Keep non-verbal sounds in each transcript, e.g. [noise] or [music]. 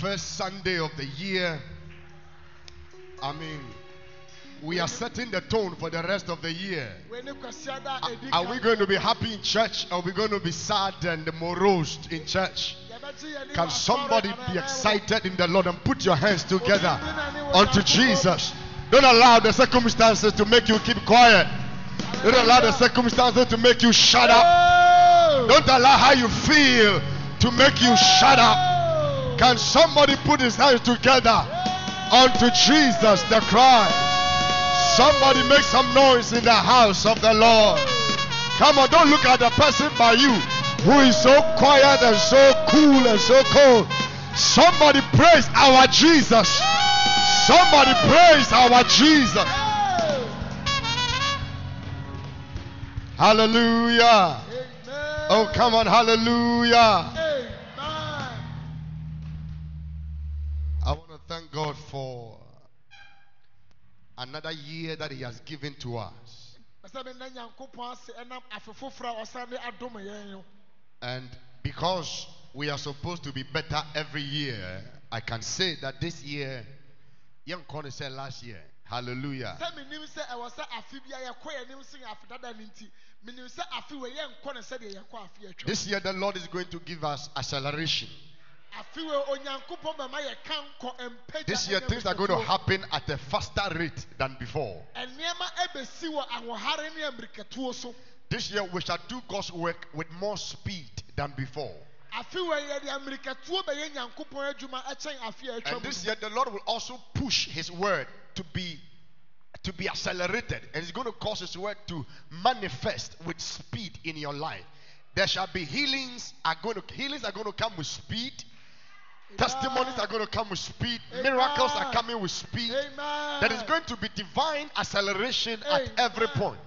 first Sunday of the year. I mean, we are setting the tone for the rest of the year. Are we going to be happy in church? Or are we going to be sad and morose in church? Can somebody be excited in the Lord and put your hands together unto Jesus? Don't allow the circumstances to make you keep quiet. Don't allow the circumstances to make you shut up. Don't allow how you feel to make you shut up. Can somebody put his hands together unto Jesus the Christ? Somebody make some noise in the house of the Lord. Come on, don't look at the person by you who is so quiet and so cool and so cold. Somebody praise our Jesus. Somebody praise our Jesus. Hallelujah. Oh, come on, hallelujah. Thank God for another year that He has given to us. And because we are supposed to be better every year, I can say that this year, young Connie said last year, hallelujah. This year, the Lord is going to give us acceleration. This year, things are going to happen at a faster rate than before. This year, we shall do God's work with more speed than before. And this year, the Lord will also push His word to be to be accelerated, and it's going to cause His word to manifest with speed in your life. There shall be healings are going to healings are going to come with speed. Testimonies are going to come with speed. Miracles are coming with speed. Amen. There is going to be divine acceleration at every point.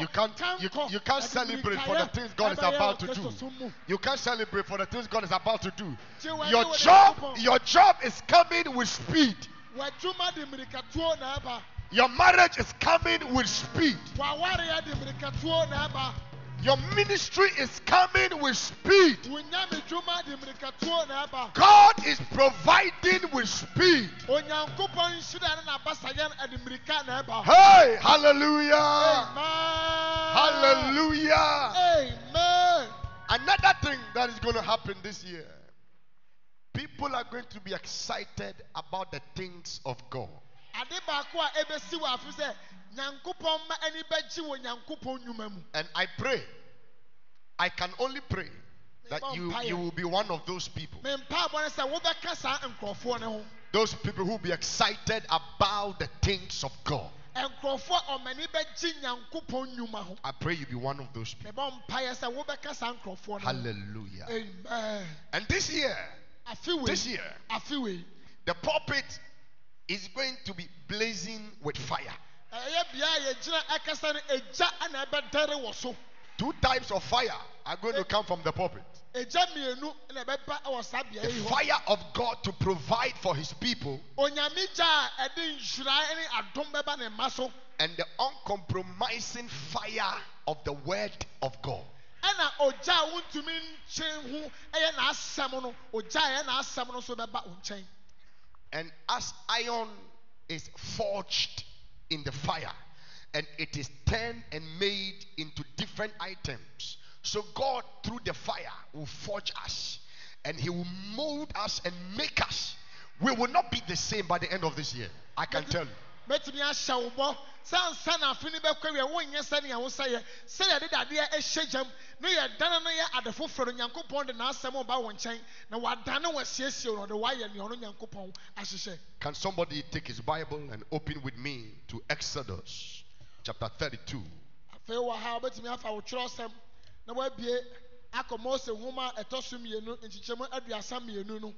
You can't, you, you can't celebrate for the things God is about to do. You can't celebrate for the things God is about to do. Your job, your job is coming with speed. Your marriage is coming with speed. Your ministry is coming with speed. God is providing with speed. Hey, hallelujah. Amen. Hallelujah. Amen. Another thing that is going to happen this year people are going to be excited about the things of God. And I pray, I can only pray that you, you will be one of those people. Those people who will be excited about the things of God. I pray you be one of those people. Hallelujah. Amen. And this year, this year, the pulpit is going to be blazing with fire. Two types of fire are going to come from the pulpit. The fire of God to provide for his people. And the uncompromising fire of the word of God. And as iron is forged in the fire and it is turned and made into different items, so God, through the fire, will forge us and He will mold us and make us. We will not be the same by the end of this year. I can tell you sansa na afe no bɛkɔ wie wonyɛ sɛnea wo sɛ yɛ. Sɛdeɛ de dadeɛ ɛhyɛ gyam ne yɛ dane no yɛ ade foforɔ no nyankopɔn de n'asɛm ba wo nkyɛn na wadane wɔasiesie no ɔde wayɛ nea ɔno nyankopɔn ahyehyɛ. Can somebody take his bible and open with me to exodus chapter 32 afei wɔ ha wobɛtumi afa wo twerɛsɛm na woabie akɔ mose nwoma a ɛtɔ so mmienu nkyekyɛmu aduasa mmienu no.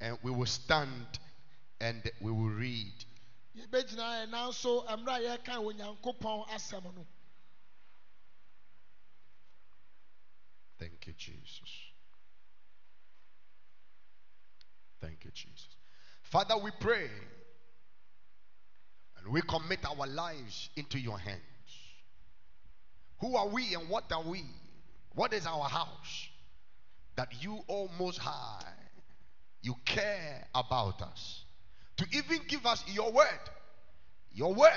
And we will stand and we will read yɛbɛgyina nanso mmerɛ a yɛreka onyankopɔn asɛm no Thank you, Jesus. Thank you, Jesus. Father, we pray and we commit our lives into your hands. Who are we and what are we? What is our house? That you, O Most High, you care about us. To even give us your word. Your word.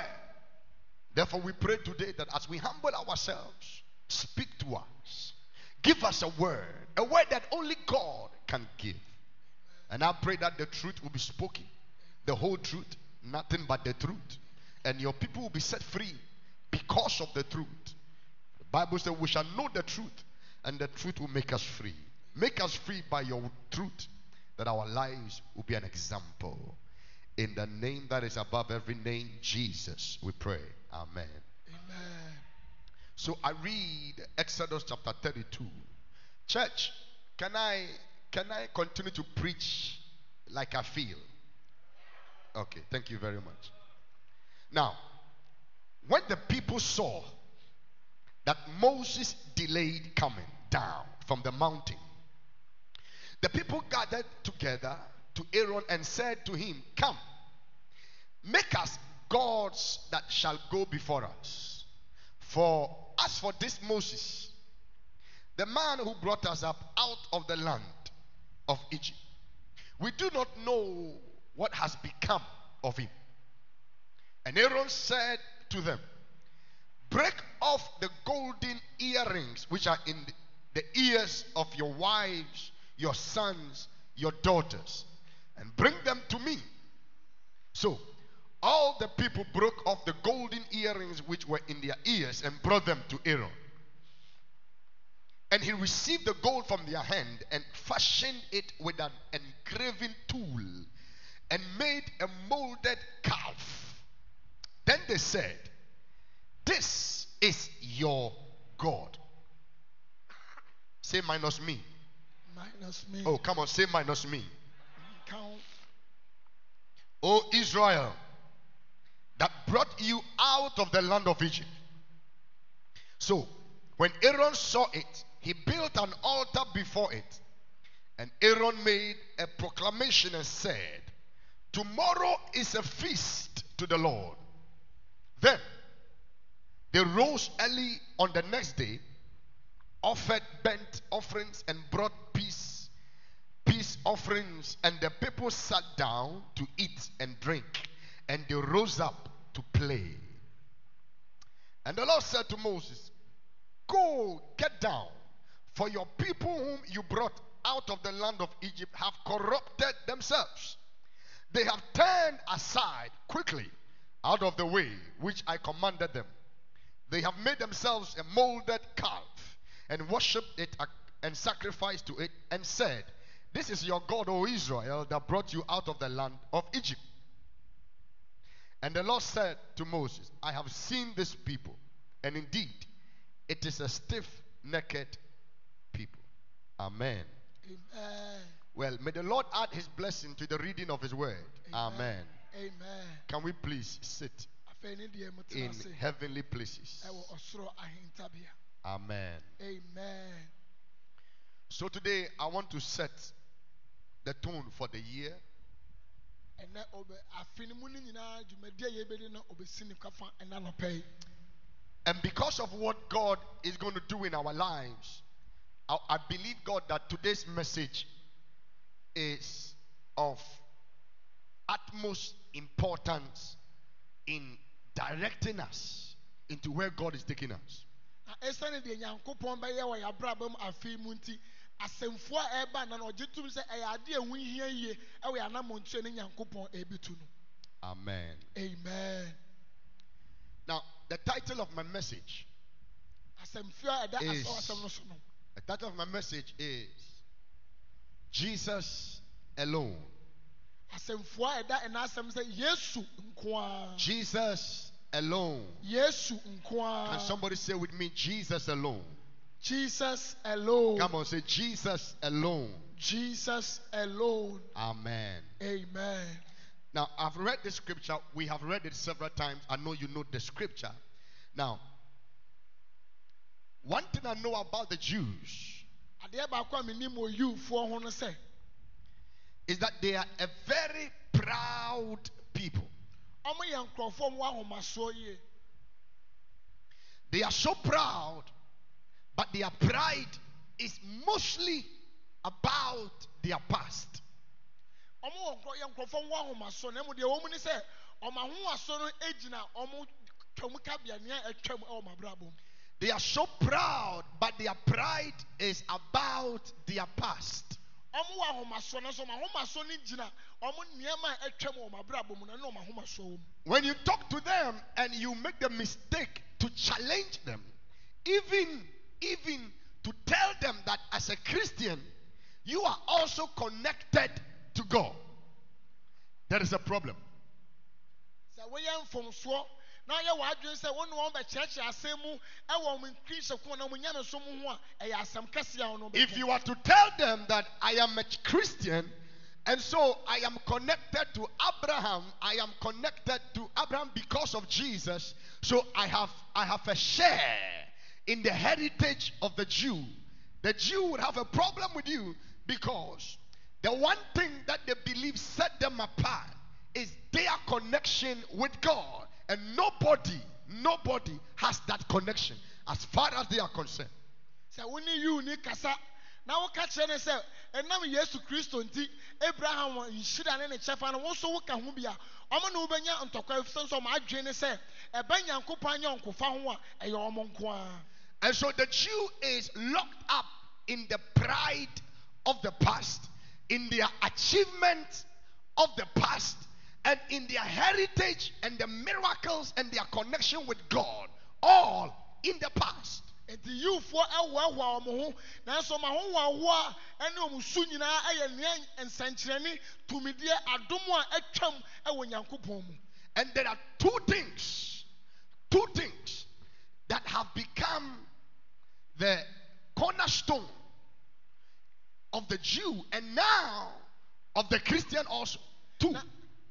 Therefore, we pray today that as we humble ourselves, speak to us. Give us a word. A word that only God can give. And I pray that the truth will be spoken. The whole truth, nothing but the truth. And your people will be set free because of the truth. The Bible says we shall know the truth, and the truth will make us free. Make us free by your truth, that our lives will be an example. In the name that is above every name, Jesus, we pray. Amen. Amen. So I read Exodus chapter 32. Church, can I can I continue to preach like I feel? Okay, thank you very much. Now, when the people saw that Moses delayed coming down from the mountain, the people gathered together to Aaron and said to him, Come, make us gods that shall go before us. For as for this Moses, the man who brought us up out of the land of Egypt, we do not know what has become of him. And Aaron said to them, Break off the golden earrings which are in the ears of your wives, your sons, your daughters, and bring them to me. So all the people broke off the golden earrings which were in their ears and brought them to Aaron. And he received the gold from their hand and fashioned it with an engraving tool and made a molded calf. Then they said, This is your God. Say minus me. Minus me. Oh, come on, say minus me. O Israel, that brought you out of the land of Egypt. So, when Aaron saw it, he built an altar before it. And Aaron made a proclamation and said, Tomorrow is a feast to the Lord. Then they rose early on the next day, offered burnt offerings, and brought offerings. And the people sat down to eat and drink, and they rose up to play. And the Lord said to Moses, Go, get down, for your people whom you brought out of the land of Egypt have corrupted themselves. They have turned aside quickly out of the way which I commanded them. They have made themselves a molded calf and worshipped it and sacrificed to it and said, This is your God, O Israel, that brought you out of the land of Egypt. And the Lord said to Moses, I have seen this people, and indeed it is a stiff necked people. Amen. Amen. Well, may the Lord add his blessing to the reading of his word. Amen. Amen. Can we please sit Afei ne deɛ mo in heavenly places? ɛwɔ ɔsoro ahentabea. Amen. Amen. So today I want to set the tone for the year. ɛnɛ ɔbɛ afe mu no nyinaa dwumadie a yɛbɛdi no ɔbɛsi ne kafa ɛna nɔpɛ yi And because of what God is going to do in our lives, I, I believe God that today's message is of utmost importance in directing us into where God is taking us. Na ɛsiane deɛ nyankopɔn bɛyɛ wɔ yɛabrabɔ mu afe yi mu nti asɛmfoɔ a ɛreba na na ɔgye tom sɛ ɛyɛ ade a ɛho hia yie ɛwɔ yɛ anammɔntuo ne nyankopɔn ɛrebitu no Amen. amen Now, the title of my message, asɛmfio a ɛda Is- asɛw asɛm no so no the title of my message is Jesus alone. asɛmfoɔ a ɛda ɛna asɛm sɛ yesu nko ara Jesus alone. yesu nko Can somebody say with me, Jesus alone? Jesus alone Come on, say Jesus alone. jesus alone Amen. amen Now, I've read the scripture. We have read it several times. I know you know the scripture. Now, one thing I know about the Jews adeɛ baako a menim wɔ yiwfoɔ ho no sɛ is that they are a very proud people. ɔmo yɛ nkurɔfoɔ a wɔn ahomasoɔ yie They are so proud, but their pride is mostly about their past. ɔmo wɔ nkorɔ yɛ nkorɔfoɔ ho ahomaso na emu deɛ wɔn mu ni sɛ ɔmo ahomaso no egyina ɔmo twam kabea nea ɛtwam ɛwɔ eh, ɔmo abrabɔ mu They are so proud, but their pride is about their past. ɔmo wɔ ahomaso no so ɔmo ahomaso no gyina ɔmo nneɛma a ɛtwam wɔ ɔmo abrabɔ mu na ɛna ɔmo ahomaso wɔ mu When you talk to them and you make the mistake to challenge them, even even to tell them that as a Christian you are also connected to God, there is a problem. sɛ woyɛ mfomsoɔ na ɔyɛ w'adwene sɛ wɔn ne wɔn bɛkyerɛkyerɛ asɛm mu ɛwɔ ɔmo nkirihyɛ na ɔmo nyame so mu ho a ɛyɛ asɛm kɛseɛ a ɔno If you are to tell them that I am a Christian and so I am connected to Abraham, I am connected to Abraham because of Jesus, so I have I have a share in the heritage of the Jew. The Jew would have a problem with you because the one thing that they believe set them apart is their connection with God. And nobody, nobody has that connection as far as they are concerned. wo ne yiw ni kasa na woka kyerɛ ne sɛ ɛnam yesu kristo nti abraham nhyira ne ne kyɛfa no wo nso woka ho bi a ɔmo ne wobɛnya ntɔkwa efisɛ nso ɔmo adwene ne sɛ ɛbɛ nyankopɔn anyɛ ɔnkofa ho a ɛyɛ ɔmo And so the Jew is locked up in the pride of the past, in their achievements of the past, and in their heritage and the miracles and their connection with God, all in the past. nti yiwfoɔ ɛhoahoa ɔmo ho nanso ɔmo ahohoahoa ɛne eh, ɔmo su nyinaa ɛyɛ eh, nea nsɛnkyerɛnne tumideɛ adom a ɛtwam ɛwɔ eh, nyankopɔn mu And there are two things, two things that have become the cornerstone of the Jew and now of the Christian also. Two.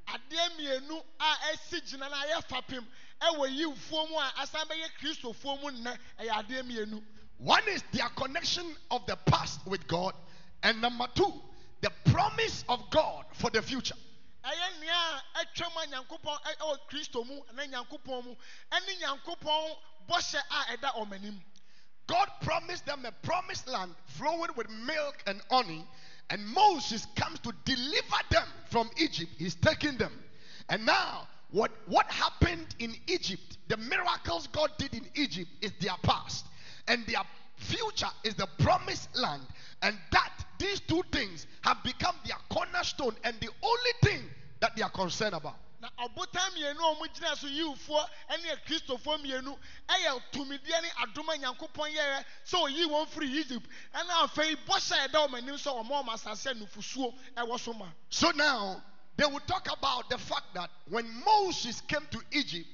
adeɛ mmienu a ɛsi gyina na ayɛ fapem ɛwɔ yiwfoɔ mu a asan bɛyɛ kristofoɔ mu nnɛ ɛyɛ adeɛ mmienu One is their connection of the past with God, and number two, the promise of God for the future. ɛyɛ nea a ɛtwam a nyankopɔn ɛ- ɛwɔ kristo mu ɛna nyankopɔn mu ɛne nyankopɔn bɔhyɛ a ɛda ɔmo anim God promised them a promised land flowing with milk and honey, and Moses comes to deliver them from Egypt. He's taking them. And now, what, what happened in Egypt, the miracles God did in Egypt, is their past. And their future is the promised land. And that, these two things, have become their cornerstone and the only thing that they are concerned about. Na ɔbotan mmienu a ɔmo gyina so yiwfoɔ ɛne kristofoɔ mmienu ɛyɛ tumideɛ ne adom a nyankopɔn yɛɛ sɛ ɔyii wɔn firi egypt. Ɛna afei bɔhyɛ ɛda ɔmo anim sɛ ɔmo ɔmo asase nufusuo ɛwɔ so ma. So now they will talk about the fact that when Moses came to Egypt,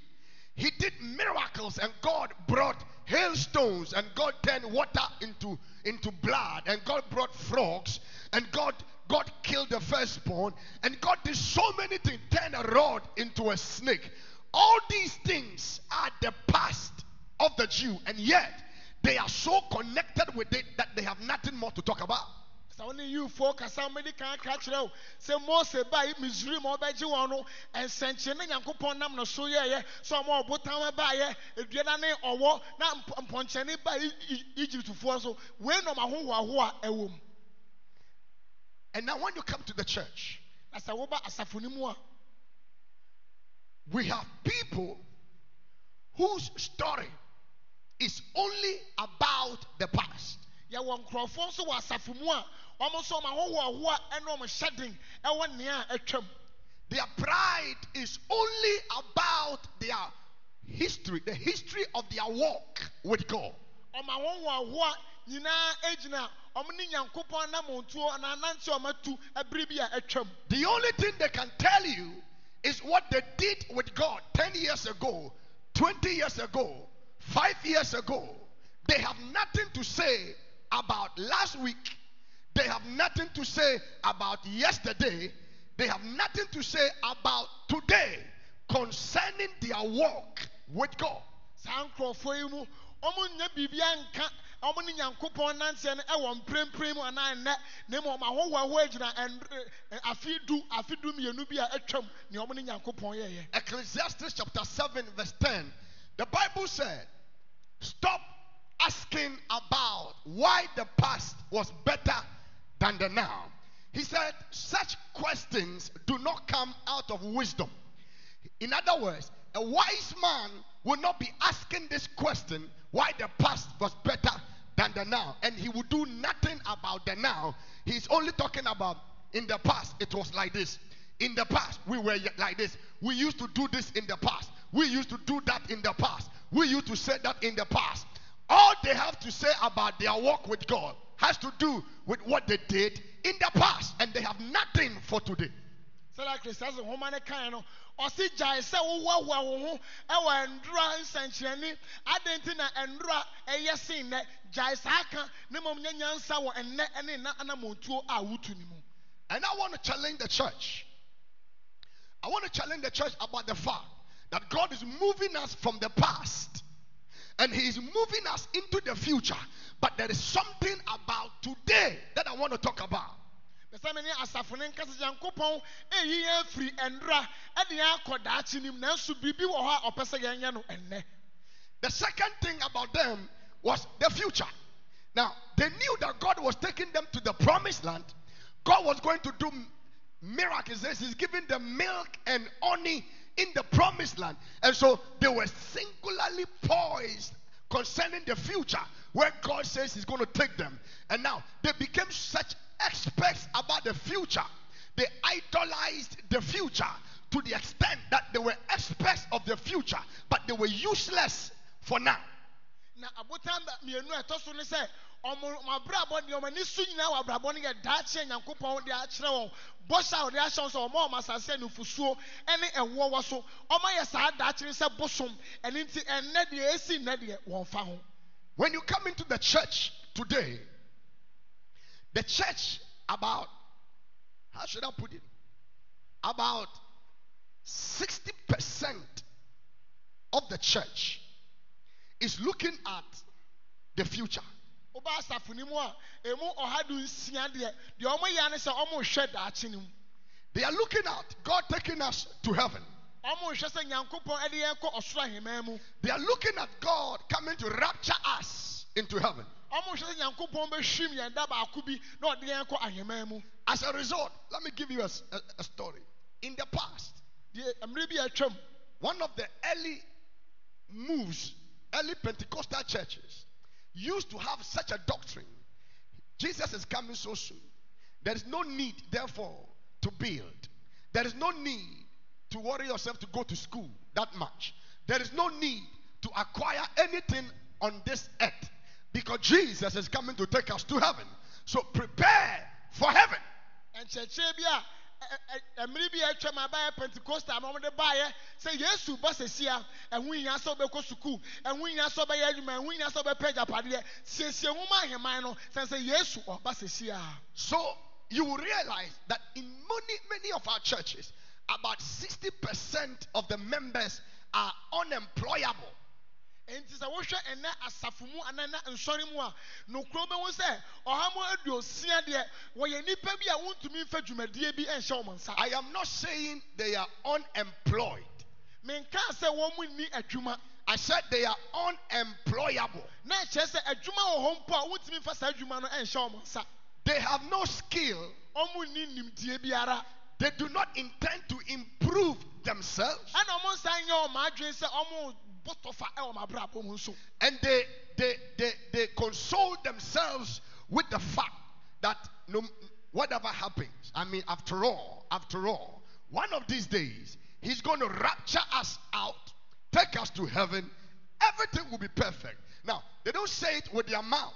he did miracles and God brought hailstones and God turned water into, into blood and God brought frogs and God God killed the firstborn and God did so many things, turned a rod into a snake. All these things are the past of the Jew, and yet they are so connected with it that they have nothing more to talk about. sɛ wɔn ne yiwfoɔ kasa wɔn kan aka kyerɛ o sɛ mose ba yi misiri ma ɔbɛgye wɔn no nsɛnkyerɛnne nyankopɔn nam no so yɛɛyɛ sɛ ɔmo ɔbotan ba yɛ eduada ne ɔwɔ na mp- mpɔnkyɛnne ba I- egyptfoɔ so wei na ɔmo ahohoahoa ɛwɔ mu And now, when you come to the church, we have people whose story is only about the past. Their pride is only about their history, the history of their walk with God. The only thing they can tell you is what they did with God 10 years ago, 20 years ago, 5 years ago. They have nothing to say about last week. They have nothing to say about yesterday. They have nothing to say about today concerning their walk with God. Ne nyankopɔn nanteɛ no ɛwɔ a yɛyɛ Ecclesiastes chapter 7, verse 10. The Bible said, stop asking about why the past was better than the now. He said, such questions do not come out of wisdom. In other words, a wise man will not be asking this question why the past was better than the now, and he will do nothing about the now. He's only talking about in the past, it was like this. In the past, we were like this. We used to do this in the past. We used to do that in the past. We used to say that in the past. All they have to say about their walk with God has to do with what they did in the past, and they have nothing for today. Kristiase nhoma no kan no sɛ wowoawoa wo ho ɛwɔ nti na ndora ɛyɛ mmom nyɛ nyansa wɔ ne anammɔntuo a wotu ne mu And I want to challenge the church. I want to challenge the church about the fact that God is moving us from the past and He is moving us into the future. But there is something about today that I want to talk about. The second thing about them was the future. Now, they knew that God was taking them to the promised land. God was going to do miracles. He He's giving them milk and honey in the promised land. And so they were singularly poised concerning the future where God says He's going to take them. And now they became such experts about the future. They idolized the future to the extent that they were experts of the future, but they were useless for now. na abotan mmienu a ɛtɔ so ne sɛ ɔmo abrabɔ deɛ ɔmo ani so nyinaa wɔ abrabɔ no yɛ daakye nyankopɔn de akyerɛ wɔn bɔhyɛ a ɔde ahyɛ wɔn sɛ ɔmo a ɔmo asase nufusuo ɛne ɛwoɔ wɔ so ɔmo ayɛ saa daakye no sɛ bosom ɛne nti ɛnnɛ deɛ esi nnɛ deɛ wɔn fa ho When you come into the church today, the church about, how should I put it? About 60% of the church is looking at the future. ɔba asafo no mu a emu ɔha do nsia deɛ deɛ ɔmo yɛ ne sɛ ɔmo hwɛ daakye mu They are looking at God taking us to heaven. ɔmo hwɛ sɛ nyankopɔn ɛde yɛn kɔ ɔsoro mu They are looking at God coming to rapture us into heaven. As a result, let me give you a story. In the past, eh, bi one of the early moves, early Pentecostal churches used to have such a doctrine. Jesus is coming so soon. There is no need, therefore, to build. There is no need to worry yourself to go to school that much. There is no need to acquire anything on this earth because Jesus is coming to take us to heaven. So prepare for heaven. nkyerɛkyerɛ bi a ɛ- ɛ- mmerɛ bi a atwam abayɛ pentecostal ma wɔde baeɛ sɛ yesu ba sɛsi a ɛho hia sɛ wobɛkɔ sukuu ɛho hia sɛ wobɛyɛ adwuma ɛho hia sɛ wobɛpɛ agyapadeɛ siesie nwoma aheman no sɛ sɛ yesu ɔba sɛsi a So you will realize that in many, many of our churches, about 60% of the members are unemployable. Enti sɛ wohwɛ ɛnɛ asafo mu anaa ɛnɛ nsɔre mu a nokuro bɛhu sɛ ɔha mu aduosia deɛ wɔyɛ nnipa bi a wontumi mfa dwumadie bi nhyɛ wɔn nsa I am not saying they are unemployed. menkaa sɛ wɔn mu nni adwuma I said they are unemployable. na ɛkyerɛ sɛ adwuma wɔ hɔ mpo a wontumi mfa saa adwuma no nhyɛ wɔn nsa They have no skill. ɔmo nni nimdie biara They do not intend to improve themselves. ɛna ɔmo nsa nyɛ ɔmo adwene sɛ bɔtɔ fa ɛwɔ ɔmo abrabɔ mu nso And they, they, they, they console themselves with the fact that no, whatever happens, I mean, after all, after all, one of these days, He's going to rapture us out, take us to heaven. Everything will be perfect. Now, they don't say it with their mouth,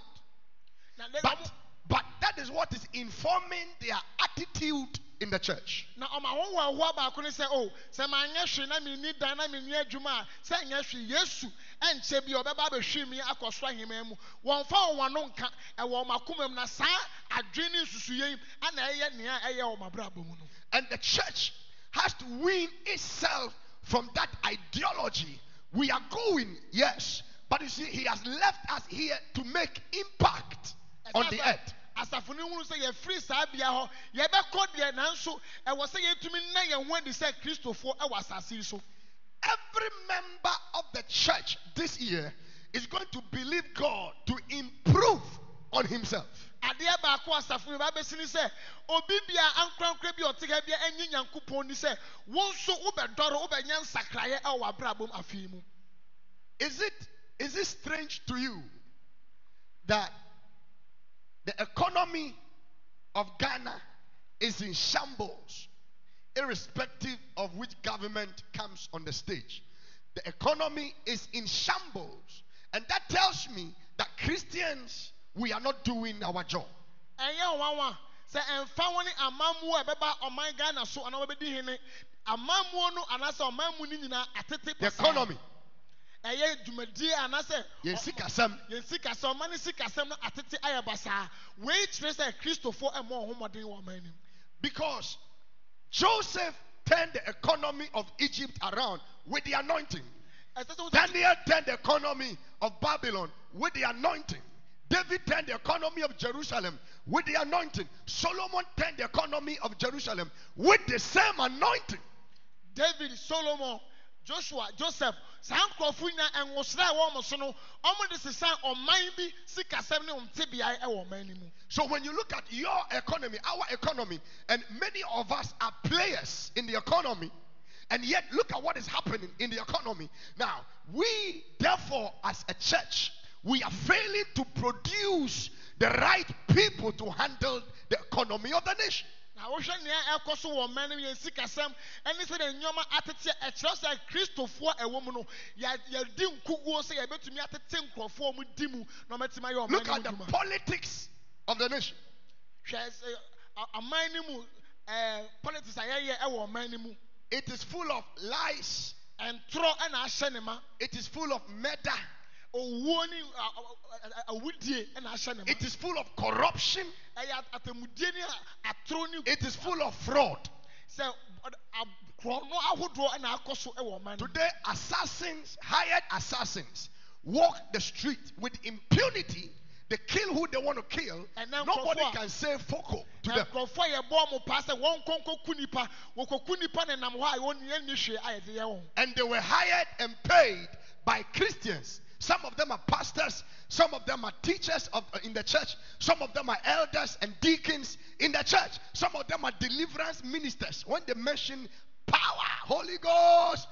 but, but that is what is informing their attitude in the church. na ɔmo ahohoahoa baako ne sɛ o oh, sɛ maa nyɛ hwee na mi ni dan na mi ni adwuma a sɛ nyɛ hwee yesu ɛnkyɛ bi a ɔbɛba abɛhwee mi akɔ soro aheman mu wɔn fa wɔn ano nka ɛwɔ ɔmo akoma mu na saa adwene ne nsusuye yi ɛna ɛyɛ nea ɛyɛ ɔmo abrabɔ mu no And the church has to wean itself from that ideology. We are going, yes, but you see, He has left us here to make impact on the earth. Asafo no hunu sɛ yɛfiri saa bea hɔ yɛbɛkɔ deɛ nanso ɛwɔ sɛ yɛtumi nna yɛn ho adi sɛ kristofoɔ ɛwɔ asase yi so Every member of the church this year is going to believe God to improve on himself. adeɛ baako asafo mi ba bɛsi ni sɛ obi bia ankorankora bi ɔte ha bia nyankopɔn ni sɛ wɔn nso wobɛdɔre wobɛnya nsakraeɛ ɛwɔ abrabom afei mu Is it is it strange to you that the economy of Ghana is in shambles, irrespective of which government comes on the stage? The economy is in shambles, and that tells me that Christians we are not doing our job. sɛ wɔn ne amammuo a ɛbɛba ɔman ghana so anaa wɔbɛdi hene amammuo no anaasɛ ɔman mu no nyinaa atete The economy, ɛyɛ dwumadie anaasɛ yɛn sikasɛm, yɛn sikasɛm ɔman ne sikasɛm no atete ayɛ basaa wei kyerɛ sɛ kristofoɔ ɛmɔ ɔhomɔden wɔ ɔman nim because Joseph turned the economy of Egypt around with the anointing. ɛsɛ sɛ wosɛ Daniel turned the economy of Babylon with the anointing. David turned the economy of Jerusalem with the anointing. Solomon turned the economy of Jerusalem with the same anointing. david solomon joshua joseph saa nkurɔfo nyinaa ɛnwosra a wɔn so no wɔn de sisa ɔman bi sikasɛm ne So when you look at your economy, our economy, and many of us are players in the economy, and yet look at what is happening in the economy. Now, we therefore, as a church, we are failing to produce the right people to handle the economy of the nation. Na wohwɛ nea ɛkɔ so wɔ ɔman no mu yɛn sikasɛm ɛne sɛ de nneɛma atete ɛkyerɛ sɛ kristofoɔ ɛwɔ mu no yɛ- yɛdi nkuguo sɛ yɛbɛtumi atete nkurɔfoɔ a wɔdi mu na wɔbɛtumi ayɛ Look ɔman at the no mu dwuma politics of the nation. hwɛ aman no mu ɛɛ politics a yɛyɛ ɛwɔ ɔman no mu. It is full of lies, ntorɔ ɛna ahyɛ ne ma. It is full of murder, it is full of corruption, ɛyɛ atamudie ne a- atoro ne it is full of fraud. sɛ ɔd- a- korɔno ahodoɔ ɛna akɔ so ɛwɔ ɔman no mu Today, assassins, hired assassins, walk the street with impunity. They kill who they want to kill. And then Nobody can say foco to them. nkurɔfoɔ a yɛbɔ ɔmo paa sɛ wɔn nkɔnkɔ nipa wɔkɔku nipa ne nam hɔ a wɔn yɛn ni hwee a yɛde yɛ wɔn And they were hired and paid by Christians. Some of them are pastors, some of them are teachers of, uh, in the church, some of them are elders and deacons in the church, some of them are deliverance ministers. When they mention power, Holy Ghost,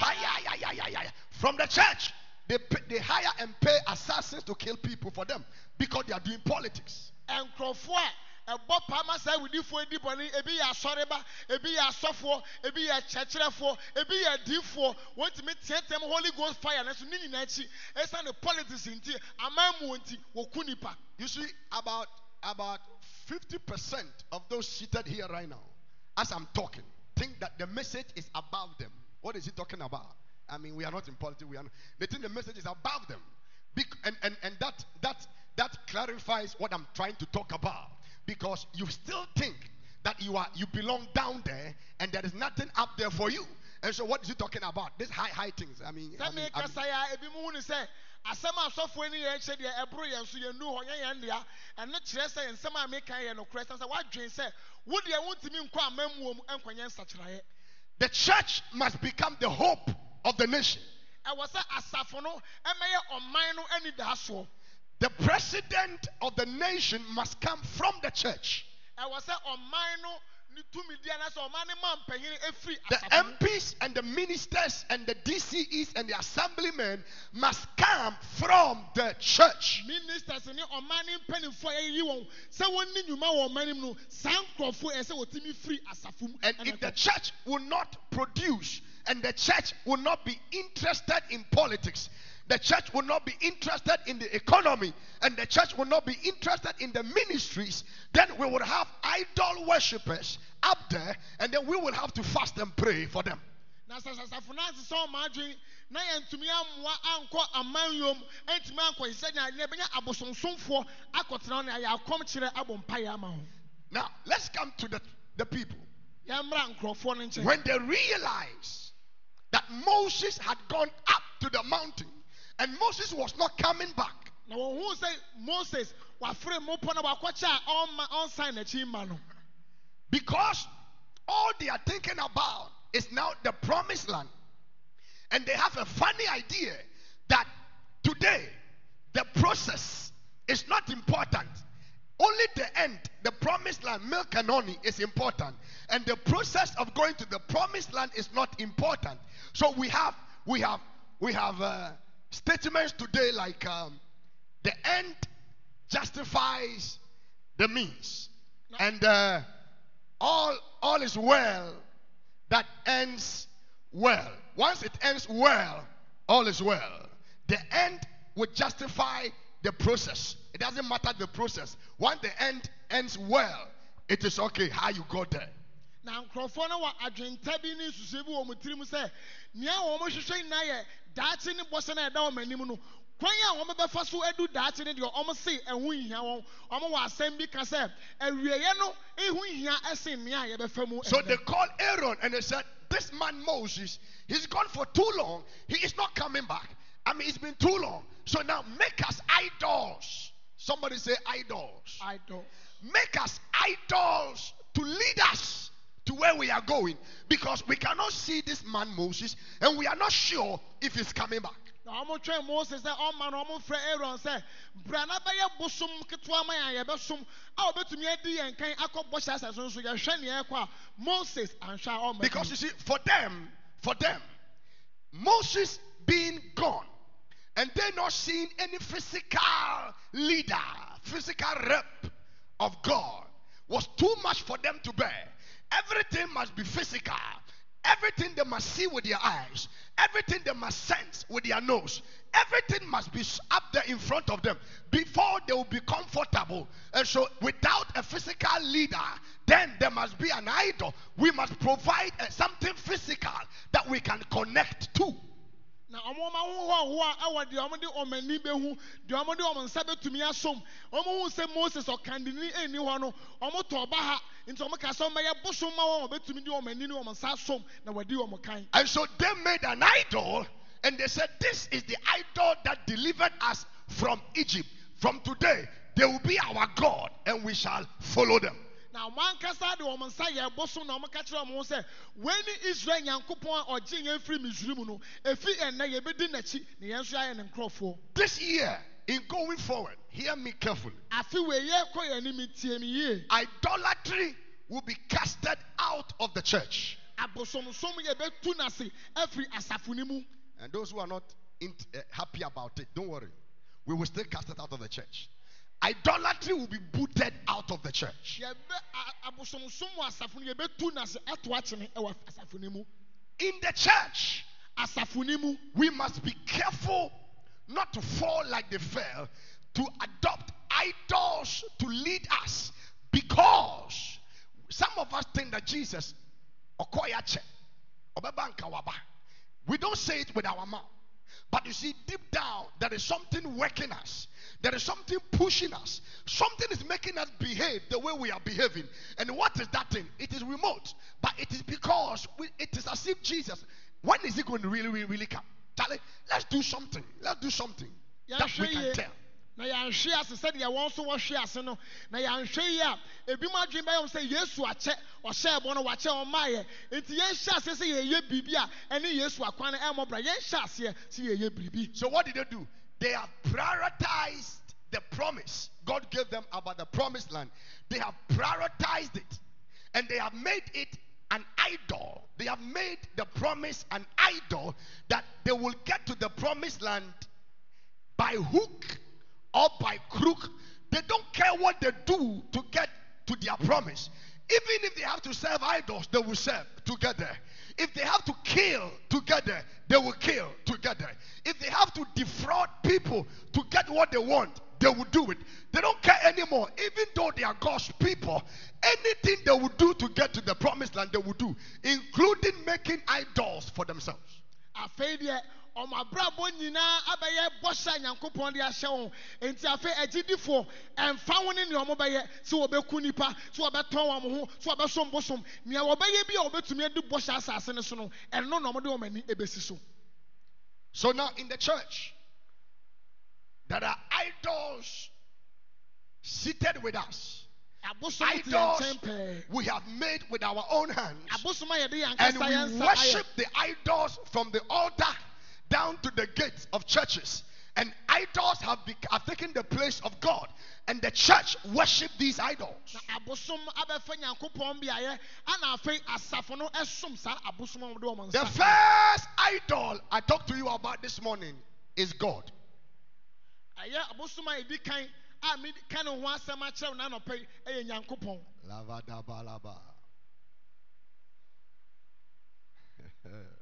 fire, yeah, yeah, yeah, yeah, from the church, they, pay, they hire and pay assassins to kill people for them because they are doing politics. nkurɔfoɔ a ɛbɔ paa ma saa awudifoɔ di bɔne ebi yɛ asɔreba ebi yɛ asɔfoɔ ebi yɛ kyerɛkyerɛfoɔ ebi yɛ adiifoɔ wɔntumi teateam holy ghost fire nanso ne nyinaa akyi ɛsiane politics nti aman mu nti wɔku nipa You see, about about 50% of those seated here right now, as I'm talking, think that the message is above them. What is he talking about? I mean, we are not in politics. We are. Not, they think the message is above them, Bec- and and and that that that clarifies what I'm trying to talk about because you still think that you are you belong down there and there is nothing up there for you. And so, what is he talking about? These high high things. I mean, I mean, I mean- mekasa yɛ a ebi mu hu ne sɛ asɛm a asɔfoɔ ni yɛn hyɛ deɛ ɛboro yɛn so yɛn nu hɔ nyɛ yɛn dea ɛno kyerɛ sɛ nsɛm a meka yɛ nokorɛ sɛ woadwen sɛ wo deɛ wontumi nkɔ amammuo mu ɛnkɔnyɛ nsakyerɛeɛ the church must become the hope of the nation. ɛwɔ sɛ asafo no ɛmɛyɛ ɔman no anidasoɔ The president of the nation must come from the church. ɛwɔ sɛ ɔman no ne tumidi anaasɛ ɔman no ma mpanyin efiri The MPs and the ministers and the DCEs and the assemblymen must come from the church. ministers ne ɔman ne mpanimfoɔ a yɛyi wɔn sɛ wɔnni nnwuma wɔ ɔman no mu no saa nkurɔfoɔ ɛsɛ firi asafo mu And if the church will not produce and the church will not be interested in politics, the church will not be interested in the economy, and the church will not be interested in the ministries, then we will have idol worshippers up there, and then we will have to fast and pray for them. na sɛ sasafo no asesa ɔma adwen na yɛntumi ammoa ankɔ amanyom antumi ankɔ sɛnea yɛbɛnya abosonsomfoɔ akɔtena ne ayɛ akɔm abɔ mpayɛ ama ho Now, let's come to the, the people. yɛmmra nkurɔfoɔ no nkyɛn When they realized that Moses had gone up to the mountain and Moses was not coming back, na wɔhuu sɛ moses wafere mmopɔ no wakɔkyɛ a ɔmma ɔnsan n'akyi mma no because all they are thinking about is now the promised land. And they have a funny idea that Today, the process is not important. Only the end, the promised land, milk and honey is important. And the process of going to the promised land is not important. So we have we have we have uh, statements today like um, the end justifies the means. And uh, all all is well that ends well. Once it ends well, all is well. The end would justify the process. It doesn't matter the process. Once the end ends well, it is okay how you got there. Na nkurɔfoɔ no wɔ adwenta bi ne nsusuo bi wɔ wɔn tirim sɛ nea wɔn hwehwɛ nyinaa yɛ daakye ne bɔhyɛ na ɛda wɔn anim no kwan a wɔn bɛfa so adu daakye ne deɛ wɔn se ɛho nhia wɔn wɔn wɔ asɛm bi ka sɛ awieɛ no ɛho nhia ɛsen nea yɛbɛfa mu So they called Aaron and they said, This man Moses, he's gone for too long. He is not coming back. I mean, it's been too long. So now make us idols. Somebody say idols. idols Make us idols to lead us to where we are going because we cannot see this man Moses and we are not sure if he's coming back. na wɔn twɛn mose sɛ ɔma na wɔn frɛ aaron sɛ bra na bɛyɛ bosom ketewa ma yɛn a yɛbɛsom a wɔbɛtumi adi yɛn kan akɔ bɔhyɛ asase no so yɛhwɛ nea ɛkɔ a moses anhwɛ a ɔma Because you see, for them, for them, Moses being gone and they not seeing any physical leader, physical rep of God was too much for them to bear. Everything must be physical. Everything they must see with their eyes. Everything they must sense with their nose. Everything must be up there in front of them before they will be comfortable. And so, without a physical leader, then there must be an idol. We must provide uh, something physical that we can connect to. Na ɛwɔ deɛ de ani deɛ de nsa asom hu sɛ moses ɔkandini ɛni hɔ no tɔ ɔba ha nti wɔn ka sɛ wɔn bɛyɛ bosom ma wɔn de ani ne nsa asom na wɔde kan And so they made an idol and they said, This is the idol that delivered us from Egypt. From today, they will be our God and we shall follow them. Na wɔn ankasa de wɔn nsa yɛ bosom na wɔn ka kyerɛ ho sɛ wɔn israel nyankopɔn a ɔgye yɛn firi misiri mu no efi ɛnɛ yɛbɛdi n'akyi na yɛn nso ayɛ ne nkorɔfoɔ This year, in going forward, hear me carefully. afi wɔ yɛ kɔ yɛn anim tie mi yie Idolatry will be casted out of the church. abosomsom yɛbɛtu n'ase afiri asafo mu And those who are not in, uh, happy about it, don't worry. We will still cast it out of the church. Idolatry will be booted out of the church. yɛbɛ a- abosomsom wɔ asafo no yɛbɛtu n'ase ato akyene ɛwɔ asafo ne mu. In the church, we must be careful not to fall like they fell to adopt idols to lead us because some of us think that Jesus okoyache obebanka waba we don't say it with our mouth but you see deep down there is something working us. There is something pushing us. Something is making us behave the way we are behaving. And what is that thing? It is remote. But it is because we, it is as if jesus when is he going to really really really come? Charlie, let's do something. Let's do something that we can tell na yɛnhwe ase sɛdeɛ wɔn nso wɔhwe ase no na yɛnhwɛ yie a ebi mu adwene bɛyɛ wɔn sɛ yesu akyɛ ɔhyɛ ɛbɔ no wakyɛ wɔn maayɛ nti yɛnhyɛ ase sɛ yɛyɛ biribi a ɛne yesu akwan ɛmmɔ bra yɛnhyɛ aseɛ sɛ yɛyɛ biribi So what did they do? They have prioritized the promise God gave them about the promised land. They have prioritized it and they have made it an idol. They have made the promise an idol that they will get to the promised land by hook or by crook. They don't care what they do to get to their promise. Even if they have to serve idols, they will serve together. If they have to kill together, they will kill together. If they have to defraud people to get what they want, they will do it. They don't care anymore. Even though they are God's people, anything they will do to get to the promised land, they will do, including making idols for themselves. Ɔmo abrabɔ nyinaa abɛyɛ bɔhyɛ nyankopɔn de ahyɛ wɔn. Nti afei agyidifoɔ ɛmfa ho ne nea ɔmo bɛyɛ sɛ wɔbɛku nipa sɛ wɔbɛtɔn wɔn ho sɛ wɔbɛsom bosom. Nea wɔbɛyɛ bi a wɔbɛtumi adi bɔhyɛ asase no so no ɛno na ɔmo de wɔn ani ebesi so. So now in the church, there are idols seated with us. Idols we have made with our own hands. And we worship the idols from the altar down to the gates of churches. And idols have, bec- have taken the place of God. And the church worship these idols. na abosom abɛfa nyankopɔn beaeɛ ana afei asafo no ɛsom saa abosom a wɔde wɔn The first idol I talked to you about this morning is God. [laughs]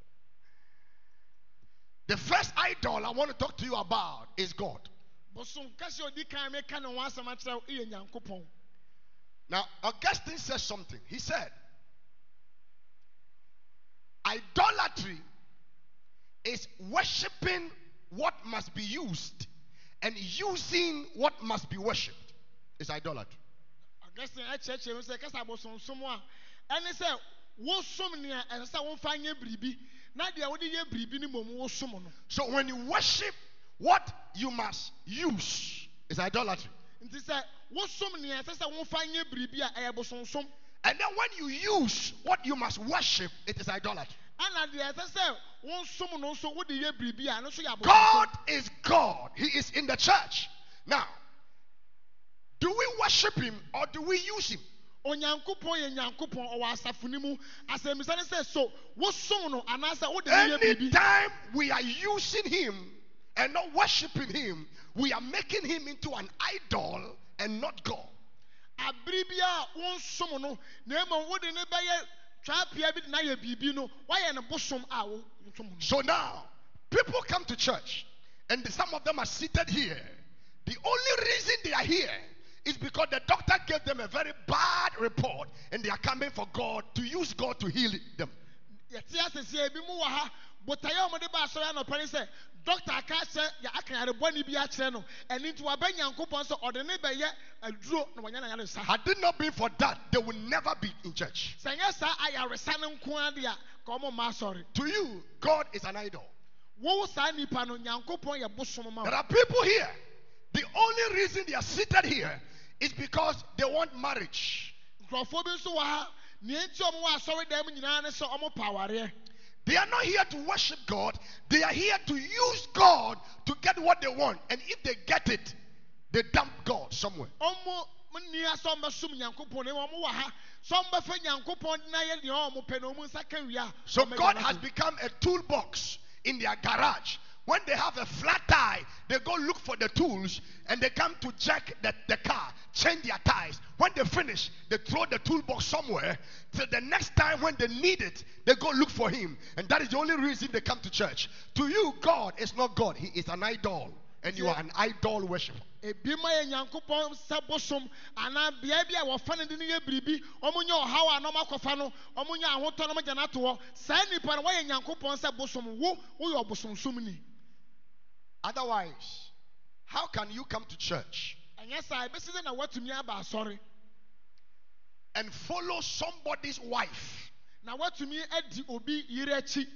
the first idol I want to talk to you about is God. bosom kɛse a ɔdi kan meka ne ho asɛm akyerɛ wo ɛyɛ nyankopɔn Now, Augustine says something. He said, Idolatry is worshiping what must be used and using what must be worshipped. Is idolatry. augustine ɛkyerɛkyerɛ mu sɛ kasa abosomsom a ɛne sɛ wosom nea ɛsɛ sɛ womfa nyɛ biribi na deɛ wode yɛ biribi no mmom wosom no So when you worship what you must use, is idolatry. nti sɛ wosom nea ɛsɛ sɛ womfa nyɛ biribi a ɛyɛ bosomsom And then when you use what you must worship, it is idolatry. ana deɛ ɛsɛ sɛ wonsom no nso wode yɛ biribi a no nso yɛ God is God. He is in the church. Now, do we worship Him or do we use Him? Onyankopɔn yɛ nyankopɔn ɔwɔ asafo no mu asɛmmisa ne sɛ so wosom no anaasɛ wode no yɛ biribi Anytime we are using Him and not worshiping Him, we are making Him into an idol and not God. abere bi a wonsom no na mmom wode ne bɛyɛ twapea bi de na yɛ biribi no woayɛ no bosom a wosom no So now, people come to church and some of them are seated here. The only reason they are here is because the doctor gave them a very bad report and they are coming for God to use God to heal them. yɛte asɛsie ebi mu wɔ botaeɛ a wɔde ba asɔre anɔpa ne sɛ dɔkta aka akyerɛ yɛ aka yarebɔne bi akyerɛ no ɛno nti wabɛ nyankopɔn sɛ ɔde ne bɛyɛ aduro na wɔnyɛ no ayaresa Had it not been for that, they will never be in church. sɛ nyɛ saa ayaresa no nko ade a ka ɔmo mma asɔre To you, God is an idol. wowo saa nipa no nyankopɔn yɛ bosom ma There are people here. The only reason they are seated here is because they want marriage. nkurɔfoɔ bi nso wɔ ha nea nti ɔmo wɔ asɔre dan mu nyinaa ne sɛ ɔmo pa awareɛ They are not here to worship God. They are here to use God to get what they want. And if they get it, they dump God somewhere. ɔmo nni ha sɛ ɔmbɛsom nyankopɔn na mmom ɔmo wɔ ha sɛ ɔmbɛfa nyankopɔn na yɛ deɛ ɔmo pɛ na ɔmo nsa ka wie a So God has become a toolbox in their garage. When they have a flat tire, they go look for the tools and they come to check the, the car, change their tires. When they finish, they throw the toolbox somewhere till the next time when they need it, they go look for Him. And that is the only reason they come to church. To you, God is not God, He is an idol. And you are an idol worshiper. ebi yɛ nyankopɔn anaa bi a wɔfa no de no yɛ biribi ɔmo nyɛ ɔhaw a no ɔmo nyɛ ahotɔ hɔ saa nipa no wɔyɛ nyankopɔn wo woyɛ ɔbosomsomni Otherwise, how can you come to church ɛnyɛ saa ebesi dɛ na watumi aba asɔre and follow somebody's wife na watumi adi obi yere akyi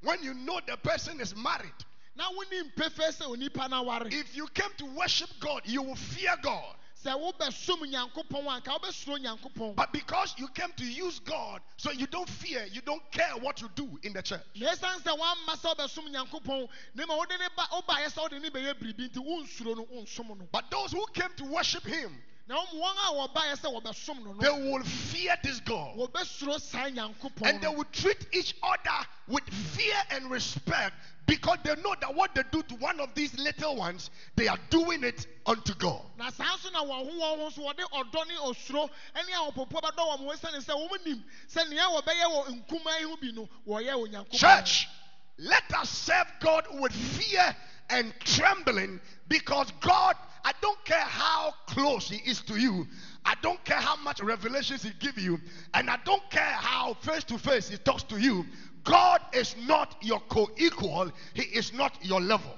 when you know the person is married? na wonim pefee sɛ onipa no aware If you came to worship God, you will fear God. Sɛ wobɛsom nyankopɔn a nka wobɛsuro nyankopɔn But because you came to use God, so you don't fear, you don't care what you do in the church. na ɛsiane sɛ woamma sɛ wobɛsom nyankopɔn na ma wode ne ba wobaeɛ sɛ wode ne bɛyɛ biribi nti wonsuro no wonsom But those who came to worship Him, na wɔn a wɔbaeɛ sɛ wɔbɛsom no they will fear this God. wɔbɛsuro saa nyankopɔn And they will treat each other with fear and respect because they know that what they do to one of these little ones, they are doing it unto God. na saa nso na wɔn ho wɔn ho nso wɔde ɔdɔ ne osuro ne ahopopo bɛdɔ wɔn ho ɛsiane sɛ wɔn nim sɛ nea wɔbɛyɛ wɔ nkumaa yi ho bi no wɔyɛ wɔ nyankopɔn Church, let us serve God with fear and trembling because God, I don't care how close He is to you, I don't care how much revelations He give you, and I don't care how face to face He talks to you. God is not your co equal, He is not your level.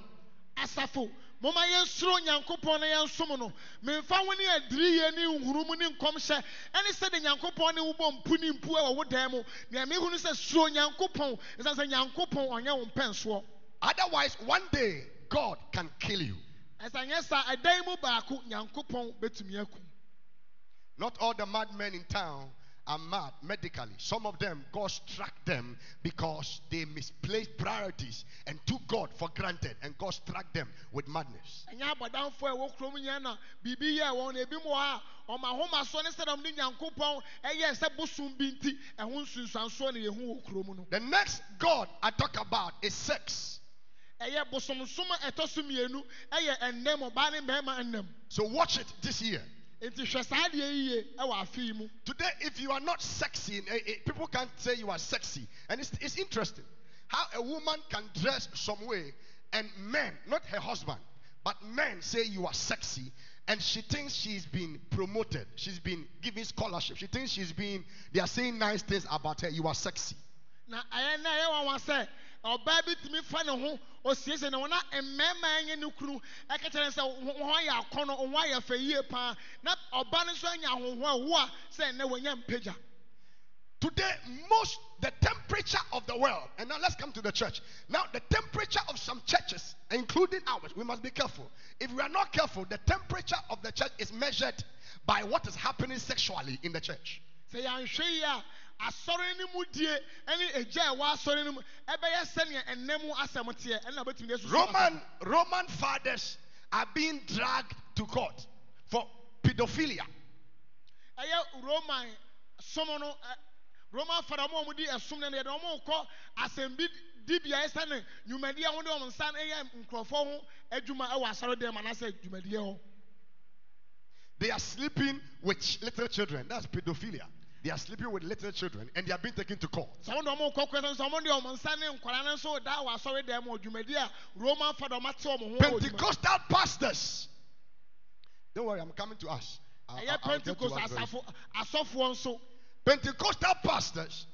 asafo moma yɛnsuro nyankopɔn na yɛnsom no. Memfa wo ne adiriyɛ ne nhunumu ne nkɔmhyɛ ɛne sɛde nyankopɔn ne wobɔ mpu ne mpu wo dan mu. Nea mehu no sɛ suro nyankopɔn ɛsiane sɛ nyankopɔn ɔnyɛ wo mpɛnsoɔ. Otherwise, one day God can kill you. Ɛsɛ nyɛ ɛdan mu baako nyankopɔn bɛtumi aku Not all the madmen in town are mad medically. Some of them, God struck them because they misplaced priorities and took God for granted, and God struck them with madness. ɛnyɛ abɔdamfoɔ a ɛwɔ kurom nyɛ na biribi yɛ wɔn na ebi mu hɔ a ɔmo ahomasoɔ ne sɛdeɛ ɔmo ne nyankopɔn ɛyɛ sɛ bosom bi nti ɛho nsunsuansoɔ na yɛhu wɔ kurom no The next God I talk about is sex. Ɛyɛ bosomsom ɛtɔ so mmienu ɛyɛ ɛnɛm ɔbaa ne mmarima ɛnɛm So watch it this year. nti hwɛ saa deɛ yie ɛwɔ yi mu Today, if you are not sexy, eh, eh, people can't say you are sexy. And it's, it's interesting how a woman can dress some way, and men, not her husband, but men say you are sexy, and she thinks she's been promoted. She's been given scholarship. She thinks she's been, they are saying nice things about her. You are sexy. na ɛyɛ na ɛyɛ wɔn wɔn sɛ ɔbaa bi tumi fa ne ho osiesie ne ho na mmarima nye ne kunu ɛka kyerɛ sɛ wɔn ayɛ akɔnɔ wɔn ayɛ fɛ yie paa na ɔbaa no nso anya ahoho a wo a sɛ ɛnɛ wɔnya mpagya Today, most the temperature of the world, and now let's come to the church. Now, the temperature of some churches, including ours, we must be careful. If we are not careful, the temperature of the church is measured by what is happening sexually in the church. Sɛ yɛanhwɛ yi a asɔre no mu die ɛne egya a ɛwɔ asɔre no mu ɛbɛyɛ sɛnea ɛnɛ mu asɛm teɛ ɛna bɛtumi de asusu Roman Roman fathers are being dragged to court for pedophilia. ɛyɛ roman no ɛ roman fada ɔmo a ɔmo di ɛsom no yɛde ɔmo kɔ asɛm bi dibea ɛsɛ ne dwumadie a wɔde ɔmo nsa ɛyɛ nkurɔfoɔ ho adwuma ɛwɔ asɔre dɛm anaasɛ dwumadie hɔ They are sleeping with little children. That's pedophilia. They are sleeping with little children and they are being taken to court. sɛ wɔn de ɔmo kɔ kura sɛ ɔmo de ɔmo nsa ne nkwadaa no nso da wɔ asɔre dɛm wɔ dwumadie roman fada ɔmo ate ɔmo ho wɔ dwuma Pentecostal pastors. Don't worry, I'm coming to us. I'll- I'll- I'll get to pentecost us very asafo asɔfoɔ nso Pentecostal pastors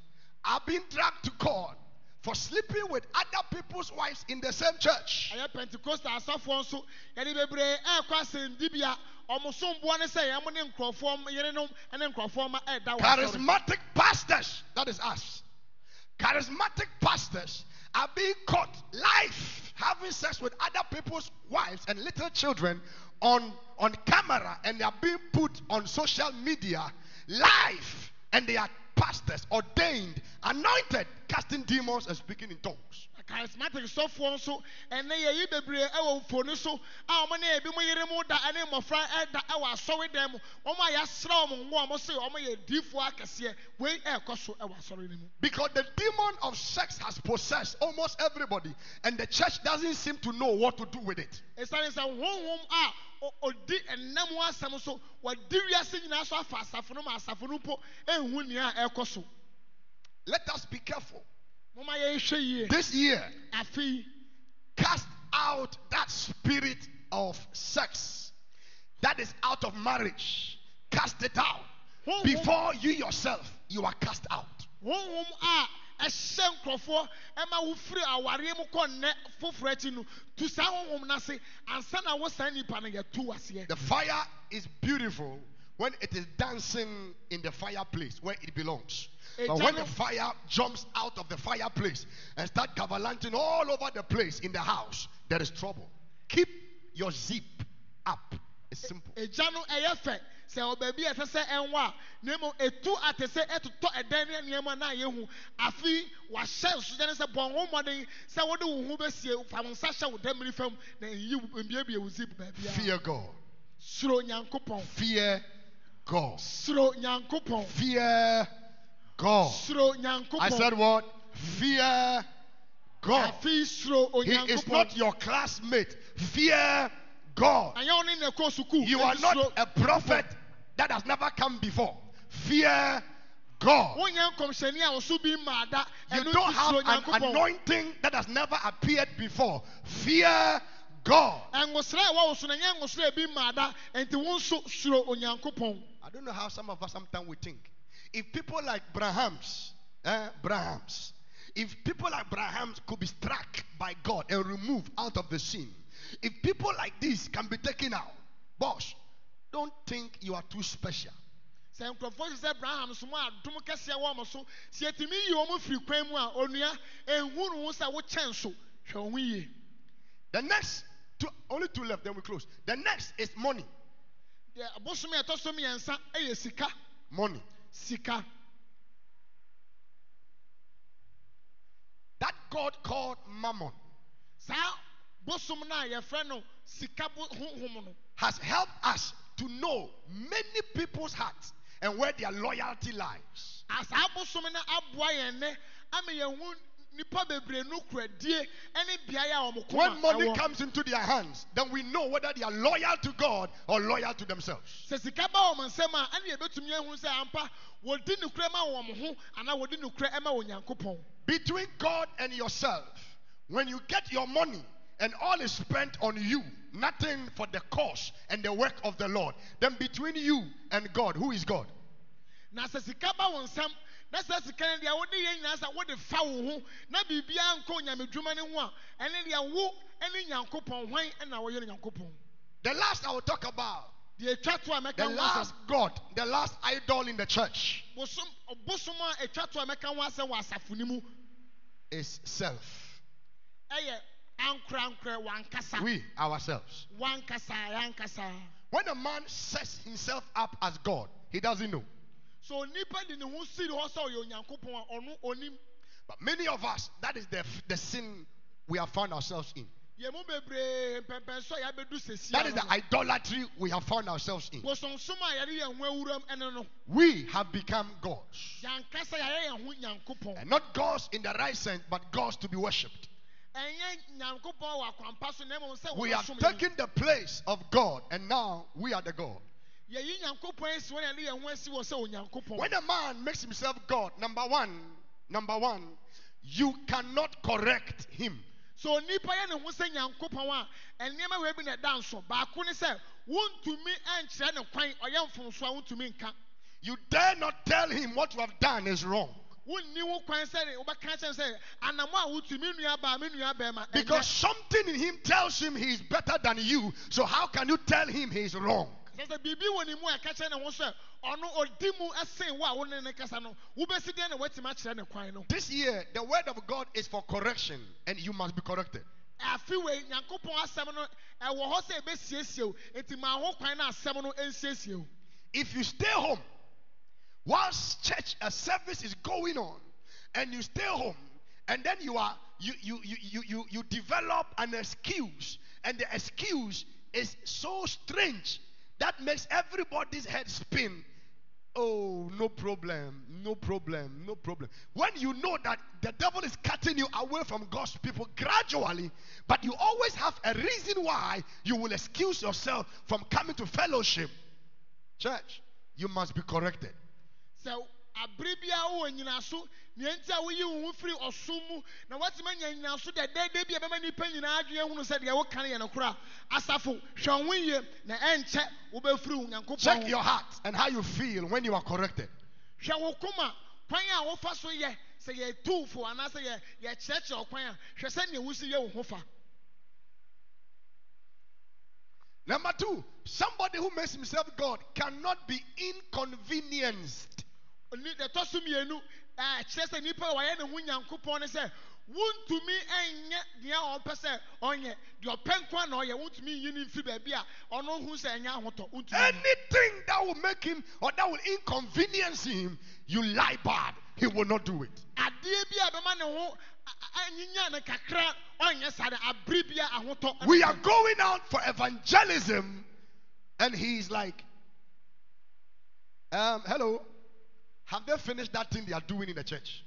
are being dragged to court for sleeping with other people's wives in the same church. ɛyɛ pentecost asɔfoɔ nso yɛde bebree ɛɛkɔ asɛndibea ɔmo somboɔ ne sɛ yɛn ne nkurɔfoɔ yerenom ne nkurɔfoɔ ma ɛɛda wɔ Charismatic pastors, that is us. Charismatic pastors are being caught live having sex with other people's wives and little children on, on camera and they are being put on social media live and they are pastors ordained, anointed, casting demons and speaking in tongues. Charismatic sɔfoɔ nso ɛnɛ yɛyi bebree ɛwɔ mfoni so a wɔn ne ebi mo yere mu da ɛne mmɔfra ɛda ɛwɔ asɔre dan mu wɔn a yɛasra wɔn ngo a wɔn se wɔn yɛ diifoɔ akɛseɛ wei ɛɛkɔ so ɛwɔ asɔre no mu Because the demon of sex has possessed almost everybody, and the church doesn't seem to know what to do with it. esiane sɛ honhom a o- odi ɛnam asɛm so wɔdi wiase nyinaa so afa asafo no ma asafo no mpo ehu nea ɛɛkɔ so Let us be careful. Mo ma yɛhwɛ yie This year, cast out that spirit of sex that is out of marriage. Cast it out. Before you yourself, you are cast out. ɛhyɛ nkurɔfoɔ ɛma wofiri awareɛ mu kɔ nnɛ foforɔ akyi no tu saa honhom no ase ansa na wo saa nnipa no yɛtu aseɛ The fire is beautiful when it is dancing in the fireplace where it belongs. But when the fire jumps out of the fireplace and start cavalanting all over the place in the house, there is trouble. Keep your zip up. It's simple. egya no ɛyɛ fɛ sɛ ɔbaabi a ɛsɛ sɛ ɛnwɔ a na mmom etu ate sɛ ɛtotɔ ɛdan ne nneɛma no a yɛhu afei wahyɛ nsogya ne sɛ bɔn ho mmɔden sɛ wode wo ho bɛsie fa wo nsa hyɛ wo dɛmmiri fam na nyi mbiebie wo zip baabia Fear God. suro nyankopɔn Fear God. suro nyankopɔn Fear God. I said what? Fear God. He is not your classmate. Fear God. anyɛ wo ne na ɛkɔ sukuu You are not a prophet that has never come before. Fear God. wonyɛ nkɔmhyɛni a ɔso bi mmaa da You don't have an anointing that has never appeared before. Fear God. ɛnwosrɛ a ɛwɔ wo so no ɛnyɛ nwosrɛ a bi mmaa da enti wo nso suro onyankopɔn I don't know how some of us sometimes we think. If people like Brahams, eh, Brahams, if people like Brahams could be struck by God and removed out of the scene, if people like this can be taken out, boss, don't think you are too special. sɛ nkurɔfoɔ te sɛ abraham so mu a adom kɛseɛ wɔ mo so sɛ yɛtumi yi wɔn firi kwan mu a onua ehu ne ho sɛ wokyɛn so hwɛ ho yie The next, two, only two left, then we close. The next is money. deɛ abosom a ɛtɔ so mmiɛnsa yɛ sika Money. Sika That God called Mammon has helped us to know many people's hearts and where their loyalty lies. A saa bosom no aboa yɛn nɛ ama yɛhu nipa bebree no kuradie ne beaeɛ a wɔn When money comes into their hands, then we know whether they are loyal to God or loyal to themselves. sɛ sika ba wɔn nsam a ɛna yɛbɛtumi ahu sɛ ampa wɔdi nukura ma wɔn ho anaa wɔdi nukura ma onyankopɔn Between God and yourself, when you get your money and all is spent on you, nothing for the cause and the work of the Lord, then between you and God, who is God? Na sɛ sika ba wɔn nsam na sɛ sika no deɛ wode yɛ nyinaa sɛ wode fa wo ho. Na biribiara nkɔ onyamedwuma no ho a ɛne deɛ wo ne nyankopɔn hwan na wɔyɛ no nyankopɔn? The last I will talk about, deɛ atwa to a the last God, the last idol in the church bosom bosom a atwa to a mɛka ho asɛm wɔ asafo is self. ɛyɛ ankorankorɛ wankasa. We, ourselves. wankasa yankasa When a man sets himself up as God, he doesn't know. So nipa de ne ho siri hɔ sɛ ɔyɛ onyankopɔn a ɔno onim But many of us, that is the, the sin we have found ourselves in. yɛn mu bebree mpɛmpɛn so a yɛabɛdu sɛsi That is the idolatry we have found ourselves in. bosonsom a yɛde yɛn ho awuram ɛne no We have become gods. yankasa yɛayɛ yɛn ho nyankopɔn And not gods in the right sense, but gods to be worshipped. ɛnyɛ nyankopɔn wɔ akwampa so na mmom sɛ We have yɛn. taken the place of God, and now we are the God. Yɛyi nyankopɔn asi wɔn a yɛde yɛn ho asi wɔ sɛ onyankopɔn When a man makes himself God, number one, number one, you cannot correct him. so nipa yɛ ne ho sɛ nyankopɔn a nneɛma wei bi na ɛda nso baako ne sɛ wontumi nkyerɛ ne kwan ɔyɛ mfomso a wontumi nka You dare not tell him what you have done is wrong. wonni wo kwan sɛ de wobɛka kyerɛ no sɛ anamo a wotu me nua baa me nua bɛrima Because something in him tells him he is better than you. So how can you tell him he is wrong? Sɛ sɛ biribi wɔ ne mu a ɛka kyerɛ ne ho sɛ ɔno ɔdi mu sen wo a wo ne ne kasa no wobɛsi deɛ na woatumi akyerɛ ne kwan no. This year, the word of God is for correction, and you must be corrected. afe wei nyankopɔn asɛm no ɛwɔ hɔ sɛ ɛbɛsiesie wo. Enti ma ho kwan na asɛm no ɛnsiesie wo. If you stay home whilst church a service is going on, and you stay home, and then you are you you you you you, you develop an excuse, and the excuse is so strange that makes everybody's head spin. Oh, no problem, no problem, no problem. When you know that the devil is cutting you away from God's people gradually, but you always have a reason why you will excuse yourself from coming to fellowship, church, you must be corrected. sɛ abere biara wowɔ nyinaso nea nti a woyi wo ho firi ɔsom mu na woatumi anya nyinaso dɛdɛɛdɛ bi a ɛbɛma nnipa nyinaa adwene hunu sɛ deɛ woka no yɛ nokora a asafo hwɛ wo yie na ɛnkyɛ wobɛfiri wo nyankopɔn Check your heart and how you feel when you are corrected. hwɛ wo koma kwan a wofa so yɛ sɛ yɛ tuufo anaasɛ yɛ yɛkyerɛkyerɛ wo kwan a hwɛ sɛnea wosi yɛ wo ho fa Number two, somebody who makes himself God cannot be inconvenienced. Ɛtɔ so mmienu ɛɛ, kyerɛ sɛ nipa a wɔyɛ ne ho nyankopɔn ne sɛ wontumi nyɛ deɛ ɔpɛ sɛ ɔnyɛ deɛ ɔpɛ nko na ɔyɛ wontumi nyi ne mfiri baabi a ɔno hu sɛ ɛnyɛ ahotɔ wontumi nyi. Anything that will make him or that will inconvenience him, you lie bad. He will not do it. adeɛ bi a bɛma ne ho a- a- anyinya ne kakra ɔnyɛ saa de abere bi a ahotɔ We are going out for evangelism, and he's like, um, hello, have they finished that thing they are doing in the church?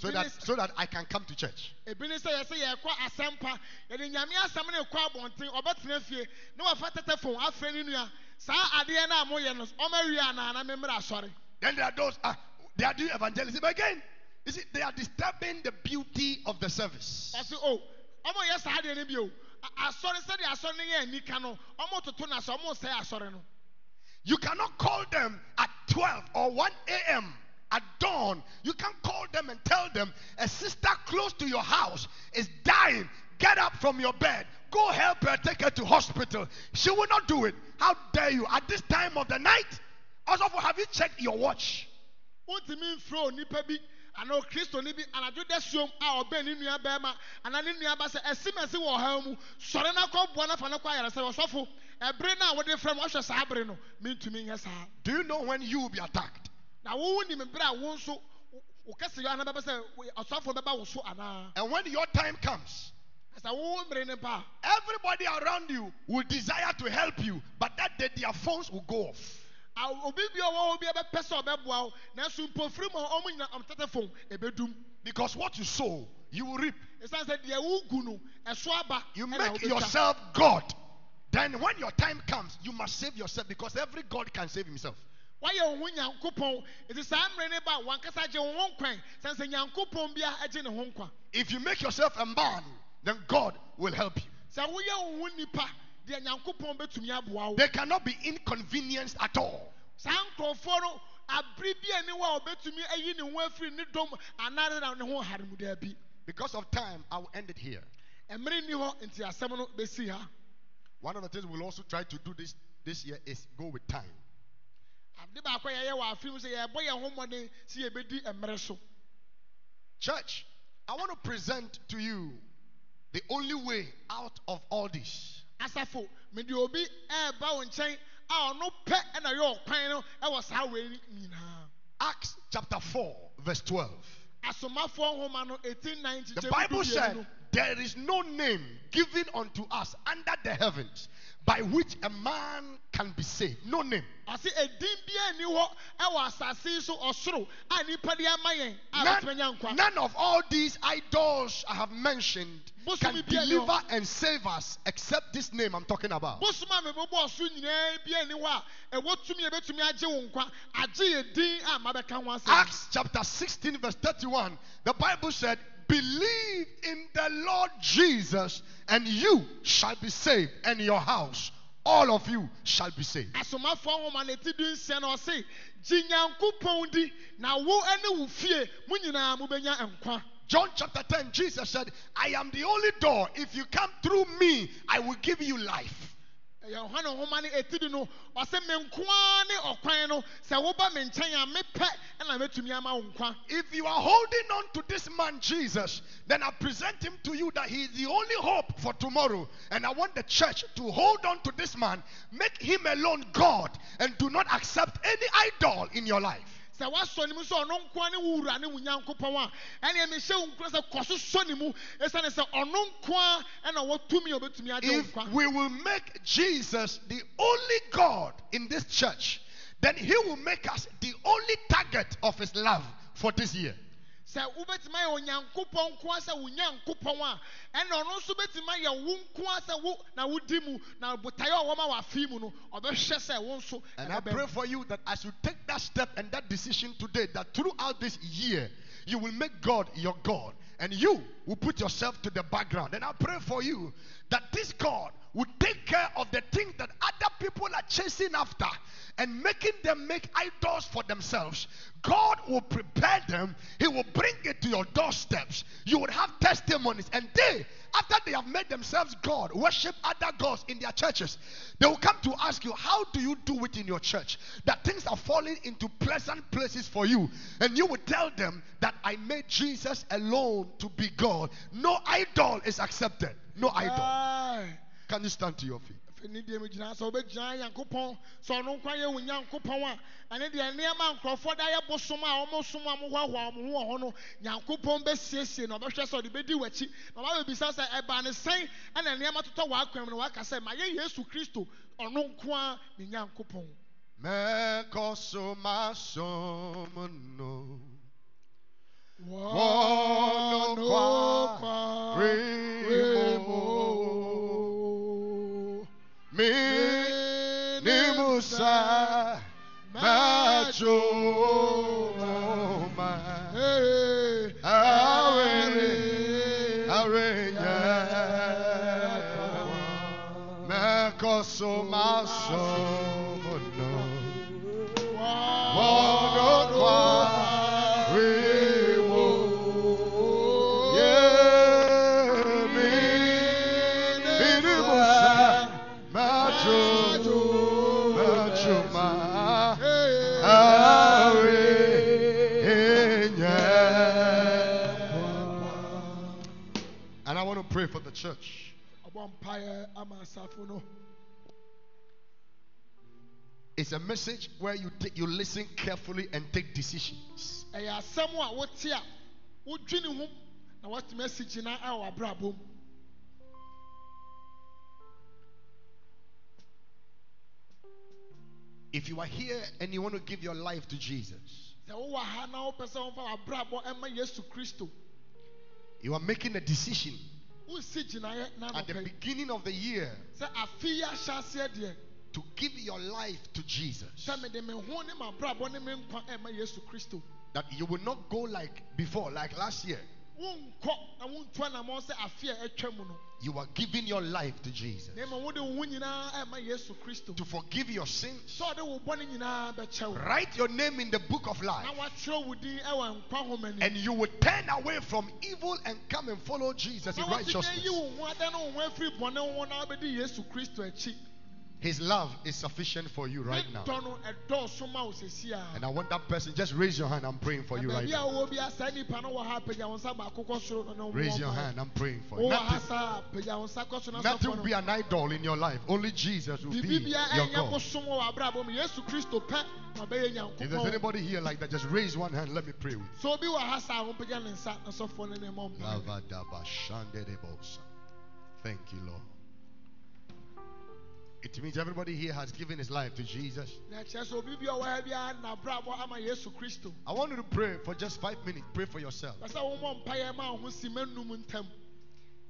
So that so that I can come to church. ebi ne sɛ yɛsɛ yɛkɔ asɛmpa yɛde nyame asɛm ne kɔ abɔnten ɔbɛtena fie na wafa tɛtɛfon afrɛ ne nua saa adeɛ no a moyɛ no ɔmawie anaa na memmrɛ asɔre Then there are those ah, they are doing evangelism again. You see, they are disturbing the beauty of the service. ɔse o ɔmoyɛ You cannot call them at 12 or 1 a.m. at dawn. You can call them and tell them a sister close to your house is dying. Get up from your bed. Go help her, take her to hospital. She will not do it. How dare you? At this time of the night? Also, have you checked your watch? wontumi mfrɛ onipa bi anaa okristoni bi anadwo da suom a ah, ɔbɛn ne nua bɛrima anaa ne nua ba sɛ ɛsimɛsi wɔ ɔhaw mu sɔre na kɔboa no fa no kɔ ayaresɛ ɔsɔfo ɛbere no a wode frɛ m ɔhwɛ saa bere no mentumi nyɛ saa Do you know when you will be attacked? na wo nim bere a wo nso wo- wo kɛse yɛ anabɛbɛ sɛ wo- bɛba wo so anaa And when your time comes, sɛ wo mmere ne pa everybody around you will desire to help you, but that day their phones will go off. a obi bi a ɔwɔ hɔ bi a bɛpɛ sɛ ɔbɛboa wo nanso mpofiri mu a ɔmo nyina ɔmo tete fon ebedum Because what you sow, you will reap. esan sɛ deɛ wogu no ɛso aba You make yourself God. Then when your time comes, you must save yourself because every God can save himself. wayɛ wo ho nyankopɔn eti saa mmere ne ba a wankasa gye wo ho nkwan san sɛ nyankopɔn bia agye ne ho nkwa If you make yourself a man, then God will help you. sɛ woyɛ wo ho nipa deɛ nyankopɔn bɛtumi aboa wo They cannot be inconvenienced at all. saa nkurɔfoɔ no abere bi ani hɔ a wɔbɛtumi ayi ne ho afiri ne dɔm anaa na ne ho hare mu daabi Because of time, I will end it here. mmere ni hɔ nti asɛm no bɛsi ha One of the things we'll also try to do this this year is go with time. ade baako a yɛyɛ wɔ afe mu sɛ yɛbɔ yɛn ho mmɔden sɛ yɛbɛdi mmerɛ so Church, I want to present to you the only way out of all this. asafo mede obi eh, ɛɛba wo nkyɛn a ɔno pɛ eh, ɛna yɛ ɔkwan no eh, ɛwɔ saa wei no nyinaa Acts chapter 4, verse 12. asomafoɔ nhoma no 1890 The Bible said. There is no name given unto us under the heavens by which a man can be saved. No name. ɔse edin bia ni hɔ ɛwɔ asase yi so ɔsoro a nipa de ama yɛn a None, bɛtumi anya nkwa none of all these idols I have mentioned can bi biara ni hɔ. deliver and save us except this name I'm talking about. bosom a mebobɔ ɔso nyinaa bia ni hɔ a ɛwɔ tumi a ɛbɛtumi agye wo nkwa agye yɛ a mabɛka ho asɛm Acts chapter 16, verse 31, the Bible said, Believe in the Lord Jesus, and you shall be saved, and your house, all of you shall be saved. asomafoɔ nhoma no ɛti du nsia na ɔse gye nyankopɔn di na wo ne wo fie mo nyinaa mobɛnya nkwa John chapter 10, Jesus said, I am the only door. If you come through me, I will give you life. Nhoma no no ɔse me nkoa ne ɔkwan no sɛ woba me nkyɛn a mepɛ ɛna mɛtumi ama wo nkwa If you are holding on to this man Jesus, then I present him to you that he is the only hope for tomorrow. And I want the church to hold on to this man, make him alone God, and do not accept any idol in your life. Sɛ woasɔ ne mu sɛ ɔno nkoa ne wo wura ne wo nyankopɔn a ɛneɛ mehyɛ wo nkora sɛ kɔ so sɔ ne mu ɛsiane sɛ ɔno nkoa ɛna wɔtumi a ɔbɛtumi agye wo If nkwa we will make Jesus the only God in this church, then he will make us the only target of his love for this year. Sɛ wobɛtumi ayɛ onyankopɔn nkoa sɛ wo nyankopɔn a ɛna ɔno nso bɛtumi ayɛ wo nkoa sɛ wo na wodi mu na botaeɛ a wɔma mu no ɔbɛhwɛ sɛ wo nso And I pray for you that as you take that step and that decision today, that throughout this year, you will make God your God and you will put yourself to the background. And I pray for you that this God will take care of the things that other people are chasing after and making them make idols for themselves. God will prepare them, He will bring it to your doorsteps. You will have testimonies, and they, after they have made themselves God, worship other gods in their churches, they will come to ask you, How do you do it in your church? That things are falling into pleasant places for you. And you will tell them that I made Jesus alone to be God. No idol is accepted. No idol. Can you stand to your feet? afei ne deɛ megyina sɛ wobɛgyina nyankopɔn sɛ ɔno nkwa yɛ wo nyankopɔn a ɛne deɛ nneɛma nkurɔfoɔ da yɛ bosom a ɔmosom a mohoahoa mo ho wɔ hɔ no nyankopɔn bɛsiesie na ɔbɛhwɛ sɛ ɔde bɛdi w'akyi na ɔbɛbɛbisa sɛ ɛba ne sɛn ɛna nneɛma totɔ w'akwan mu na waka sɛ ma yɛ yesu kristo ɔno nko a ne nyankopɔn Mekosomasomono. Wɔno kwa kwa remo. Majoma. Hey, Awere arenya. Mekosomasomono. Church. ɔbɔ mpaeɛ ama asafo no It's a message where you take, you listen carefully and take decisions. ɛyɛ asɛm a wote a wodwene ho na woatumi asi gyina ɛwɔ abrabɔ mu If you are here and you want to give your life to Jesus, sɛ wowɔ ha na wopɛ sɛ womfa w'abrabɔ ɛma yesu kristo you are making a decision wonsi gyinaeɛ na at the beginning of the year sɛ afe yi ahyɛ aseɛ deɛ to give your life to Jesus. sɛ mede me ho ne m'abrabɔ ne me nkwa ɛma yesu kristo That you will not go like before, like last year. Wonkɔ na wontu anammɔn sɛ afe a atwa mu no You are giving your life to Jesus. na mmom wode wo ho nyinaa ɛma yesu kristo To forgive your sins. sɛ ɔde wo bɔne nyinaa bɛkyɛ wo Write your name in the book of life. na woatwerɛ wo din ɛwɔ nkwa homani And you will turn away from evil and come and follow Jesus in na woatumi ayi righteousness. Wo ho adɛ ne wo ho afiri bɔne ho na wobɛdi yesu kristo akyi His love is sufficient for you right now. dɔ no ɛdɔɔso ma wo sɛsi a And I want that person, just raise your hand. I'm praying for you right now. wowɔ bia saa nnipa no wɔ ha apagya wo nsa baako kɔ soro na na wo Raise your hand. I'm praying for you. Nothing, saa apagya wo nsa kɔ so na nothing will be an idol in your life. Only Jesus will be your God. bosom wɔ w'abrabɔ mu yesu kristo pɛ na ɔbɛyɛ If there's anybody here like that, just raise one hand. Let me pray with you. sɛ obi wɔ It means everybody here has given his life to Jesus. na kyerɛ sɛ obi bi a ɔwɔ ha biara n'abrabɔ ama yesu kristo I want you to pray for just five minutes. Pray for yourself. pɛ sɛ wommɔ mpaeɛ ma wo ho si manum ntam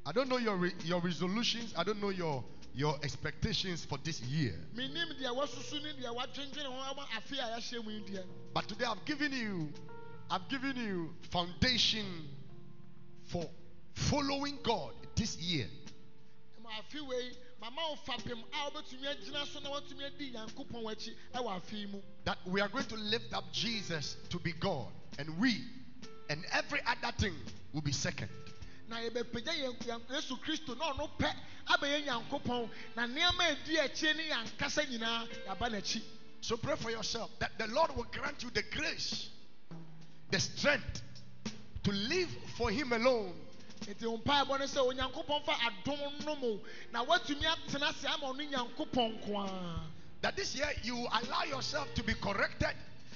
I don't know your re- your resolutions. I don't know your your expectations for this year. menim deɛ woasusu ne deɛ woadwendwene ho ama afe a yɛahyɛ mu yi deɛ But today I've given you, I've given you foundation for following God this year. Ma afe wei mama wo fapem a wobɛtumi agyina so na woatumi adi nyankopɔn akyi ɛwɔ afe yi mu. That we are going to lift up Jesus to be God, and we and every other thing will be second. na yɛbɛpagya yɛn yesu kristo na ɔno pɛ abɛyɛ nyankopɔn na nneɛma a ɛdi akyire ne yɛn ankasa nyinaa yɛaba n'akyi. So pray for yourself that the Lord will grant you the grace, the strength to live for Him alone nti wo mpaebɔ ne sɛ onyankopɔn fa adom nom wo na woatumi atena ase ama ɔno nyankopɔn nko ara. That this year you allow yourself to be corrected,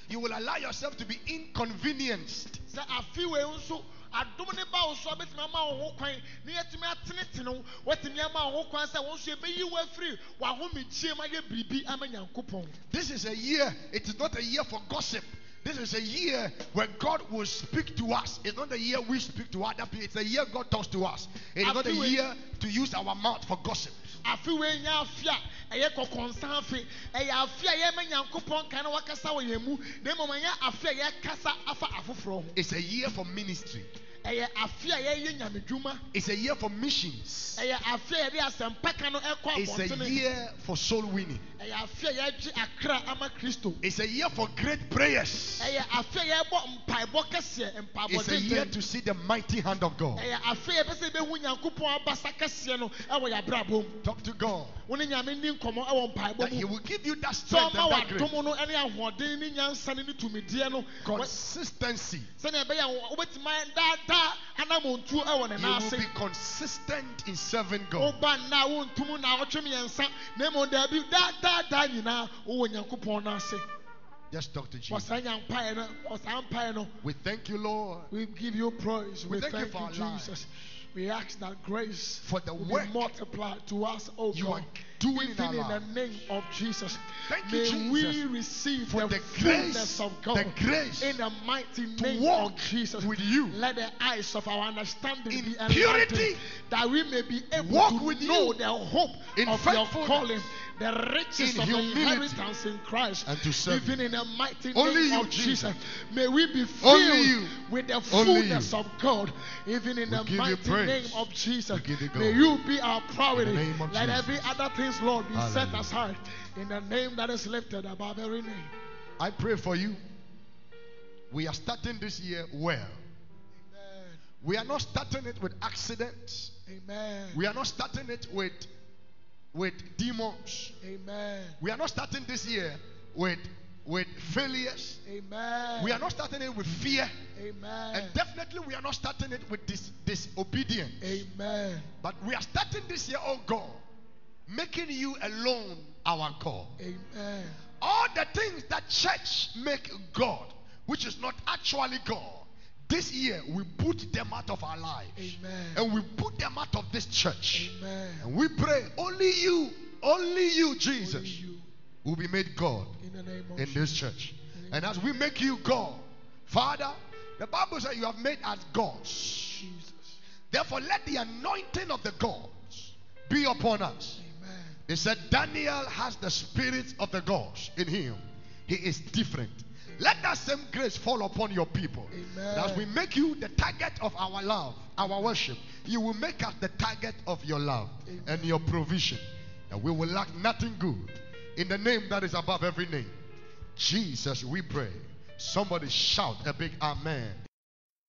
you will allow yourself to be inconvenienced. sɛ afe wei nso adom ne ba wo so a bɛtumi ama wo ho kwan ne yɛtumi atenetene wo. Woatumi ama wo ho kwan sɛ wo nso yɛbɛyi wo afiri w'ahomekyie ma yɛ biribi ama nyankopɔn. This is a year, it is not a year for gossip. This is a year where God will speak to us. It's not a year we speak to other people. It's a year God talks to us. It is not a year to use our mouth for gossip. afe wei afe a ɛyɛ kɔkɔnsa afe ɛyɛ afe a yɛma nyankopɔn ka wakasa wɔ yɛn mu na mmom ɛnyɛ afe a yɛkasa afa afoforɔ ho It's a year for ministry. Ɛyɛ afe a yɛyɛ nyamedwuma It's a year for missions. ɛyɛ afe a yɛde asɛmpa ka no ɛkɔ It's a year for soul winning. ɛyɛ afe a yɛagye akra ama kristo It's a year for great prayers. ɛyɛ afe a yɛbɔ mpaebɔ kɛseɛ mpaebɔ It's a year to see the mighty hand of God. ɛyɛ afe a yɛpɛ sɛ yɛbɛhu nyankopɔn abasa kɛseɛ no ɛwɔ yɛabrabɔ mu Talk to God wo ne nyame ni nkɔmmɔ ɛwɔ mpaebɔ that He will give you that strength and that grace. w'adom no ne ahoɔden ne nyansa ne ne tumideɛ no wɔ- Consistency. Sɛnea ɛbɛyɛ a wobɛtumi ayɛ daadaa anamontuo ɛwɔ You will be consistent in serving God. Just talk to Jesus. saa nyampaeɛ no wɔ saa mpaeɛ no. We thank you, Lord, we give you praise. We we thank you for you jesus. lives. we ask that grace for the will work be multiplied to us oh you God. are doing in even our in the name of Jesus Thank you, may Jesus, we receive for the, grace, of God the grace in the mighty name walk of Jesus with you. let the eyes of our understanding In be purity. that we may be able Walk to with know you. the hope In of your calling the riches In of humility. the inheritance in Christ And to serve even in the mighty Only name you, of Jesus. May we be filled you. with the fullness of God even in We the mighty name of Jesus We give you may you be our priority In the name of let Jesus. every other things Lord be set Hallelujah. aside in the name that is lifted above every name I pray for you. We are starting this year well. amen We are not starting it with accidents. amen We are not starting it with with demons. amen We are not starting this year with with failures. amen We are not starting it with fear. amen And definitely we are not starting it with this disobedience. amen But we are starting this year, oh God, making you alone our God. amen all the things that church make God, which is not actually God, this year we put them out of our lives. Amen. And we put them out of this church. Amen. And we pray only you, only you, Jesus, Only you, will be made God in the name of in this church. And as we make you God, Father, the Bible says you have made us gods. Jesus. Therefore, let the anointing of the gods be upon us. Amen. It said Daniel has the spirit of the gods in him. He is different. Let that same grace fall upon your people. Amen. As we make you the target of our love, our worship, you will make us the target of your love Amen. and your provision. That we will lack nothing good. In the name that is above every name. Jesus, we pray. Somebody shout a big amen.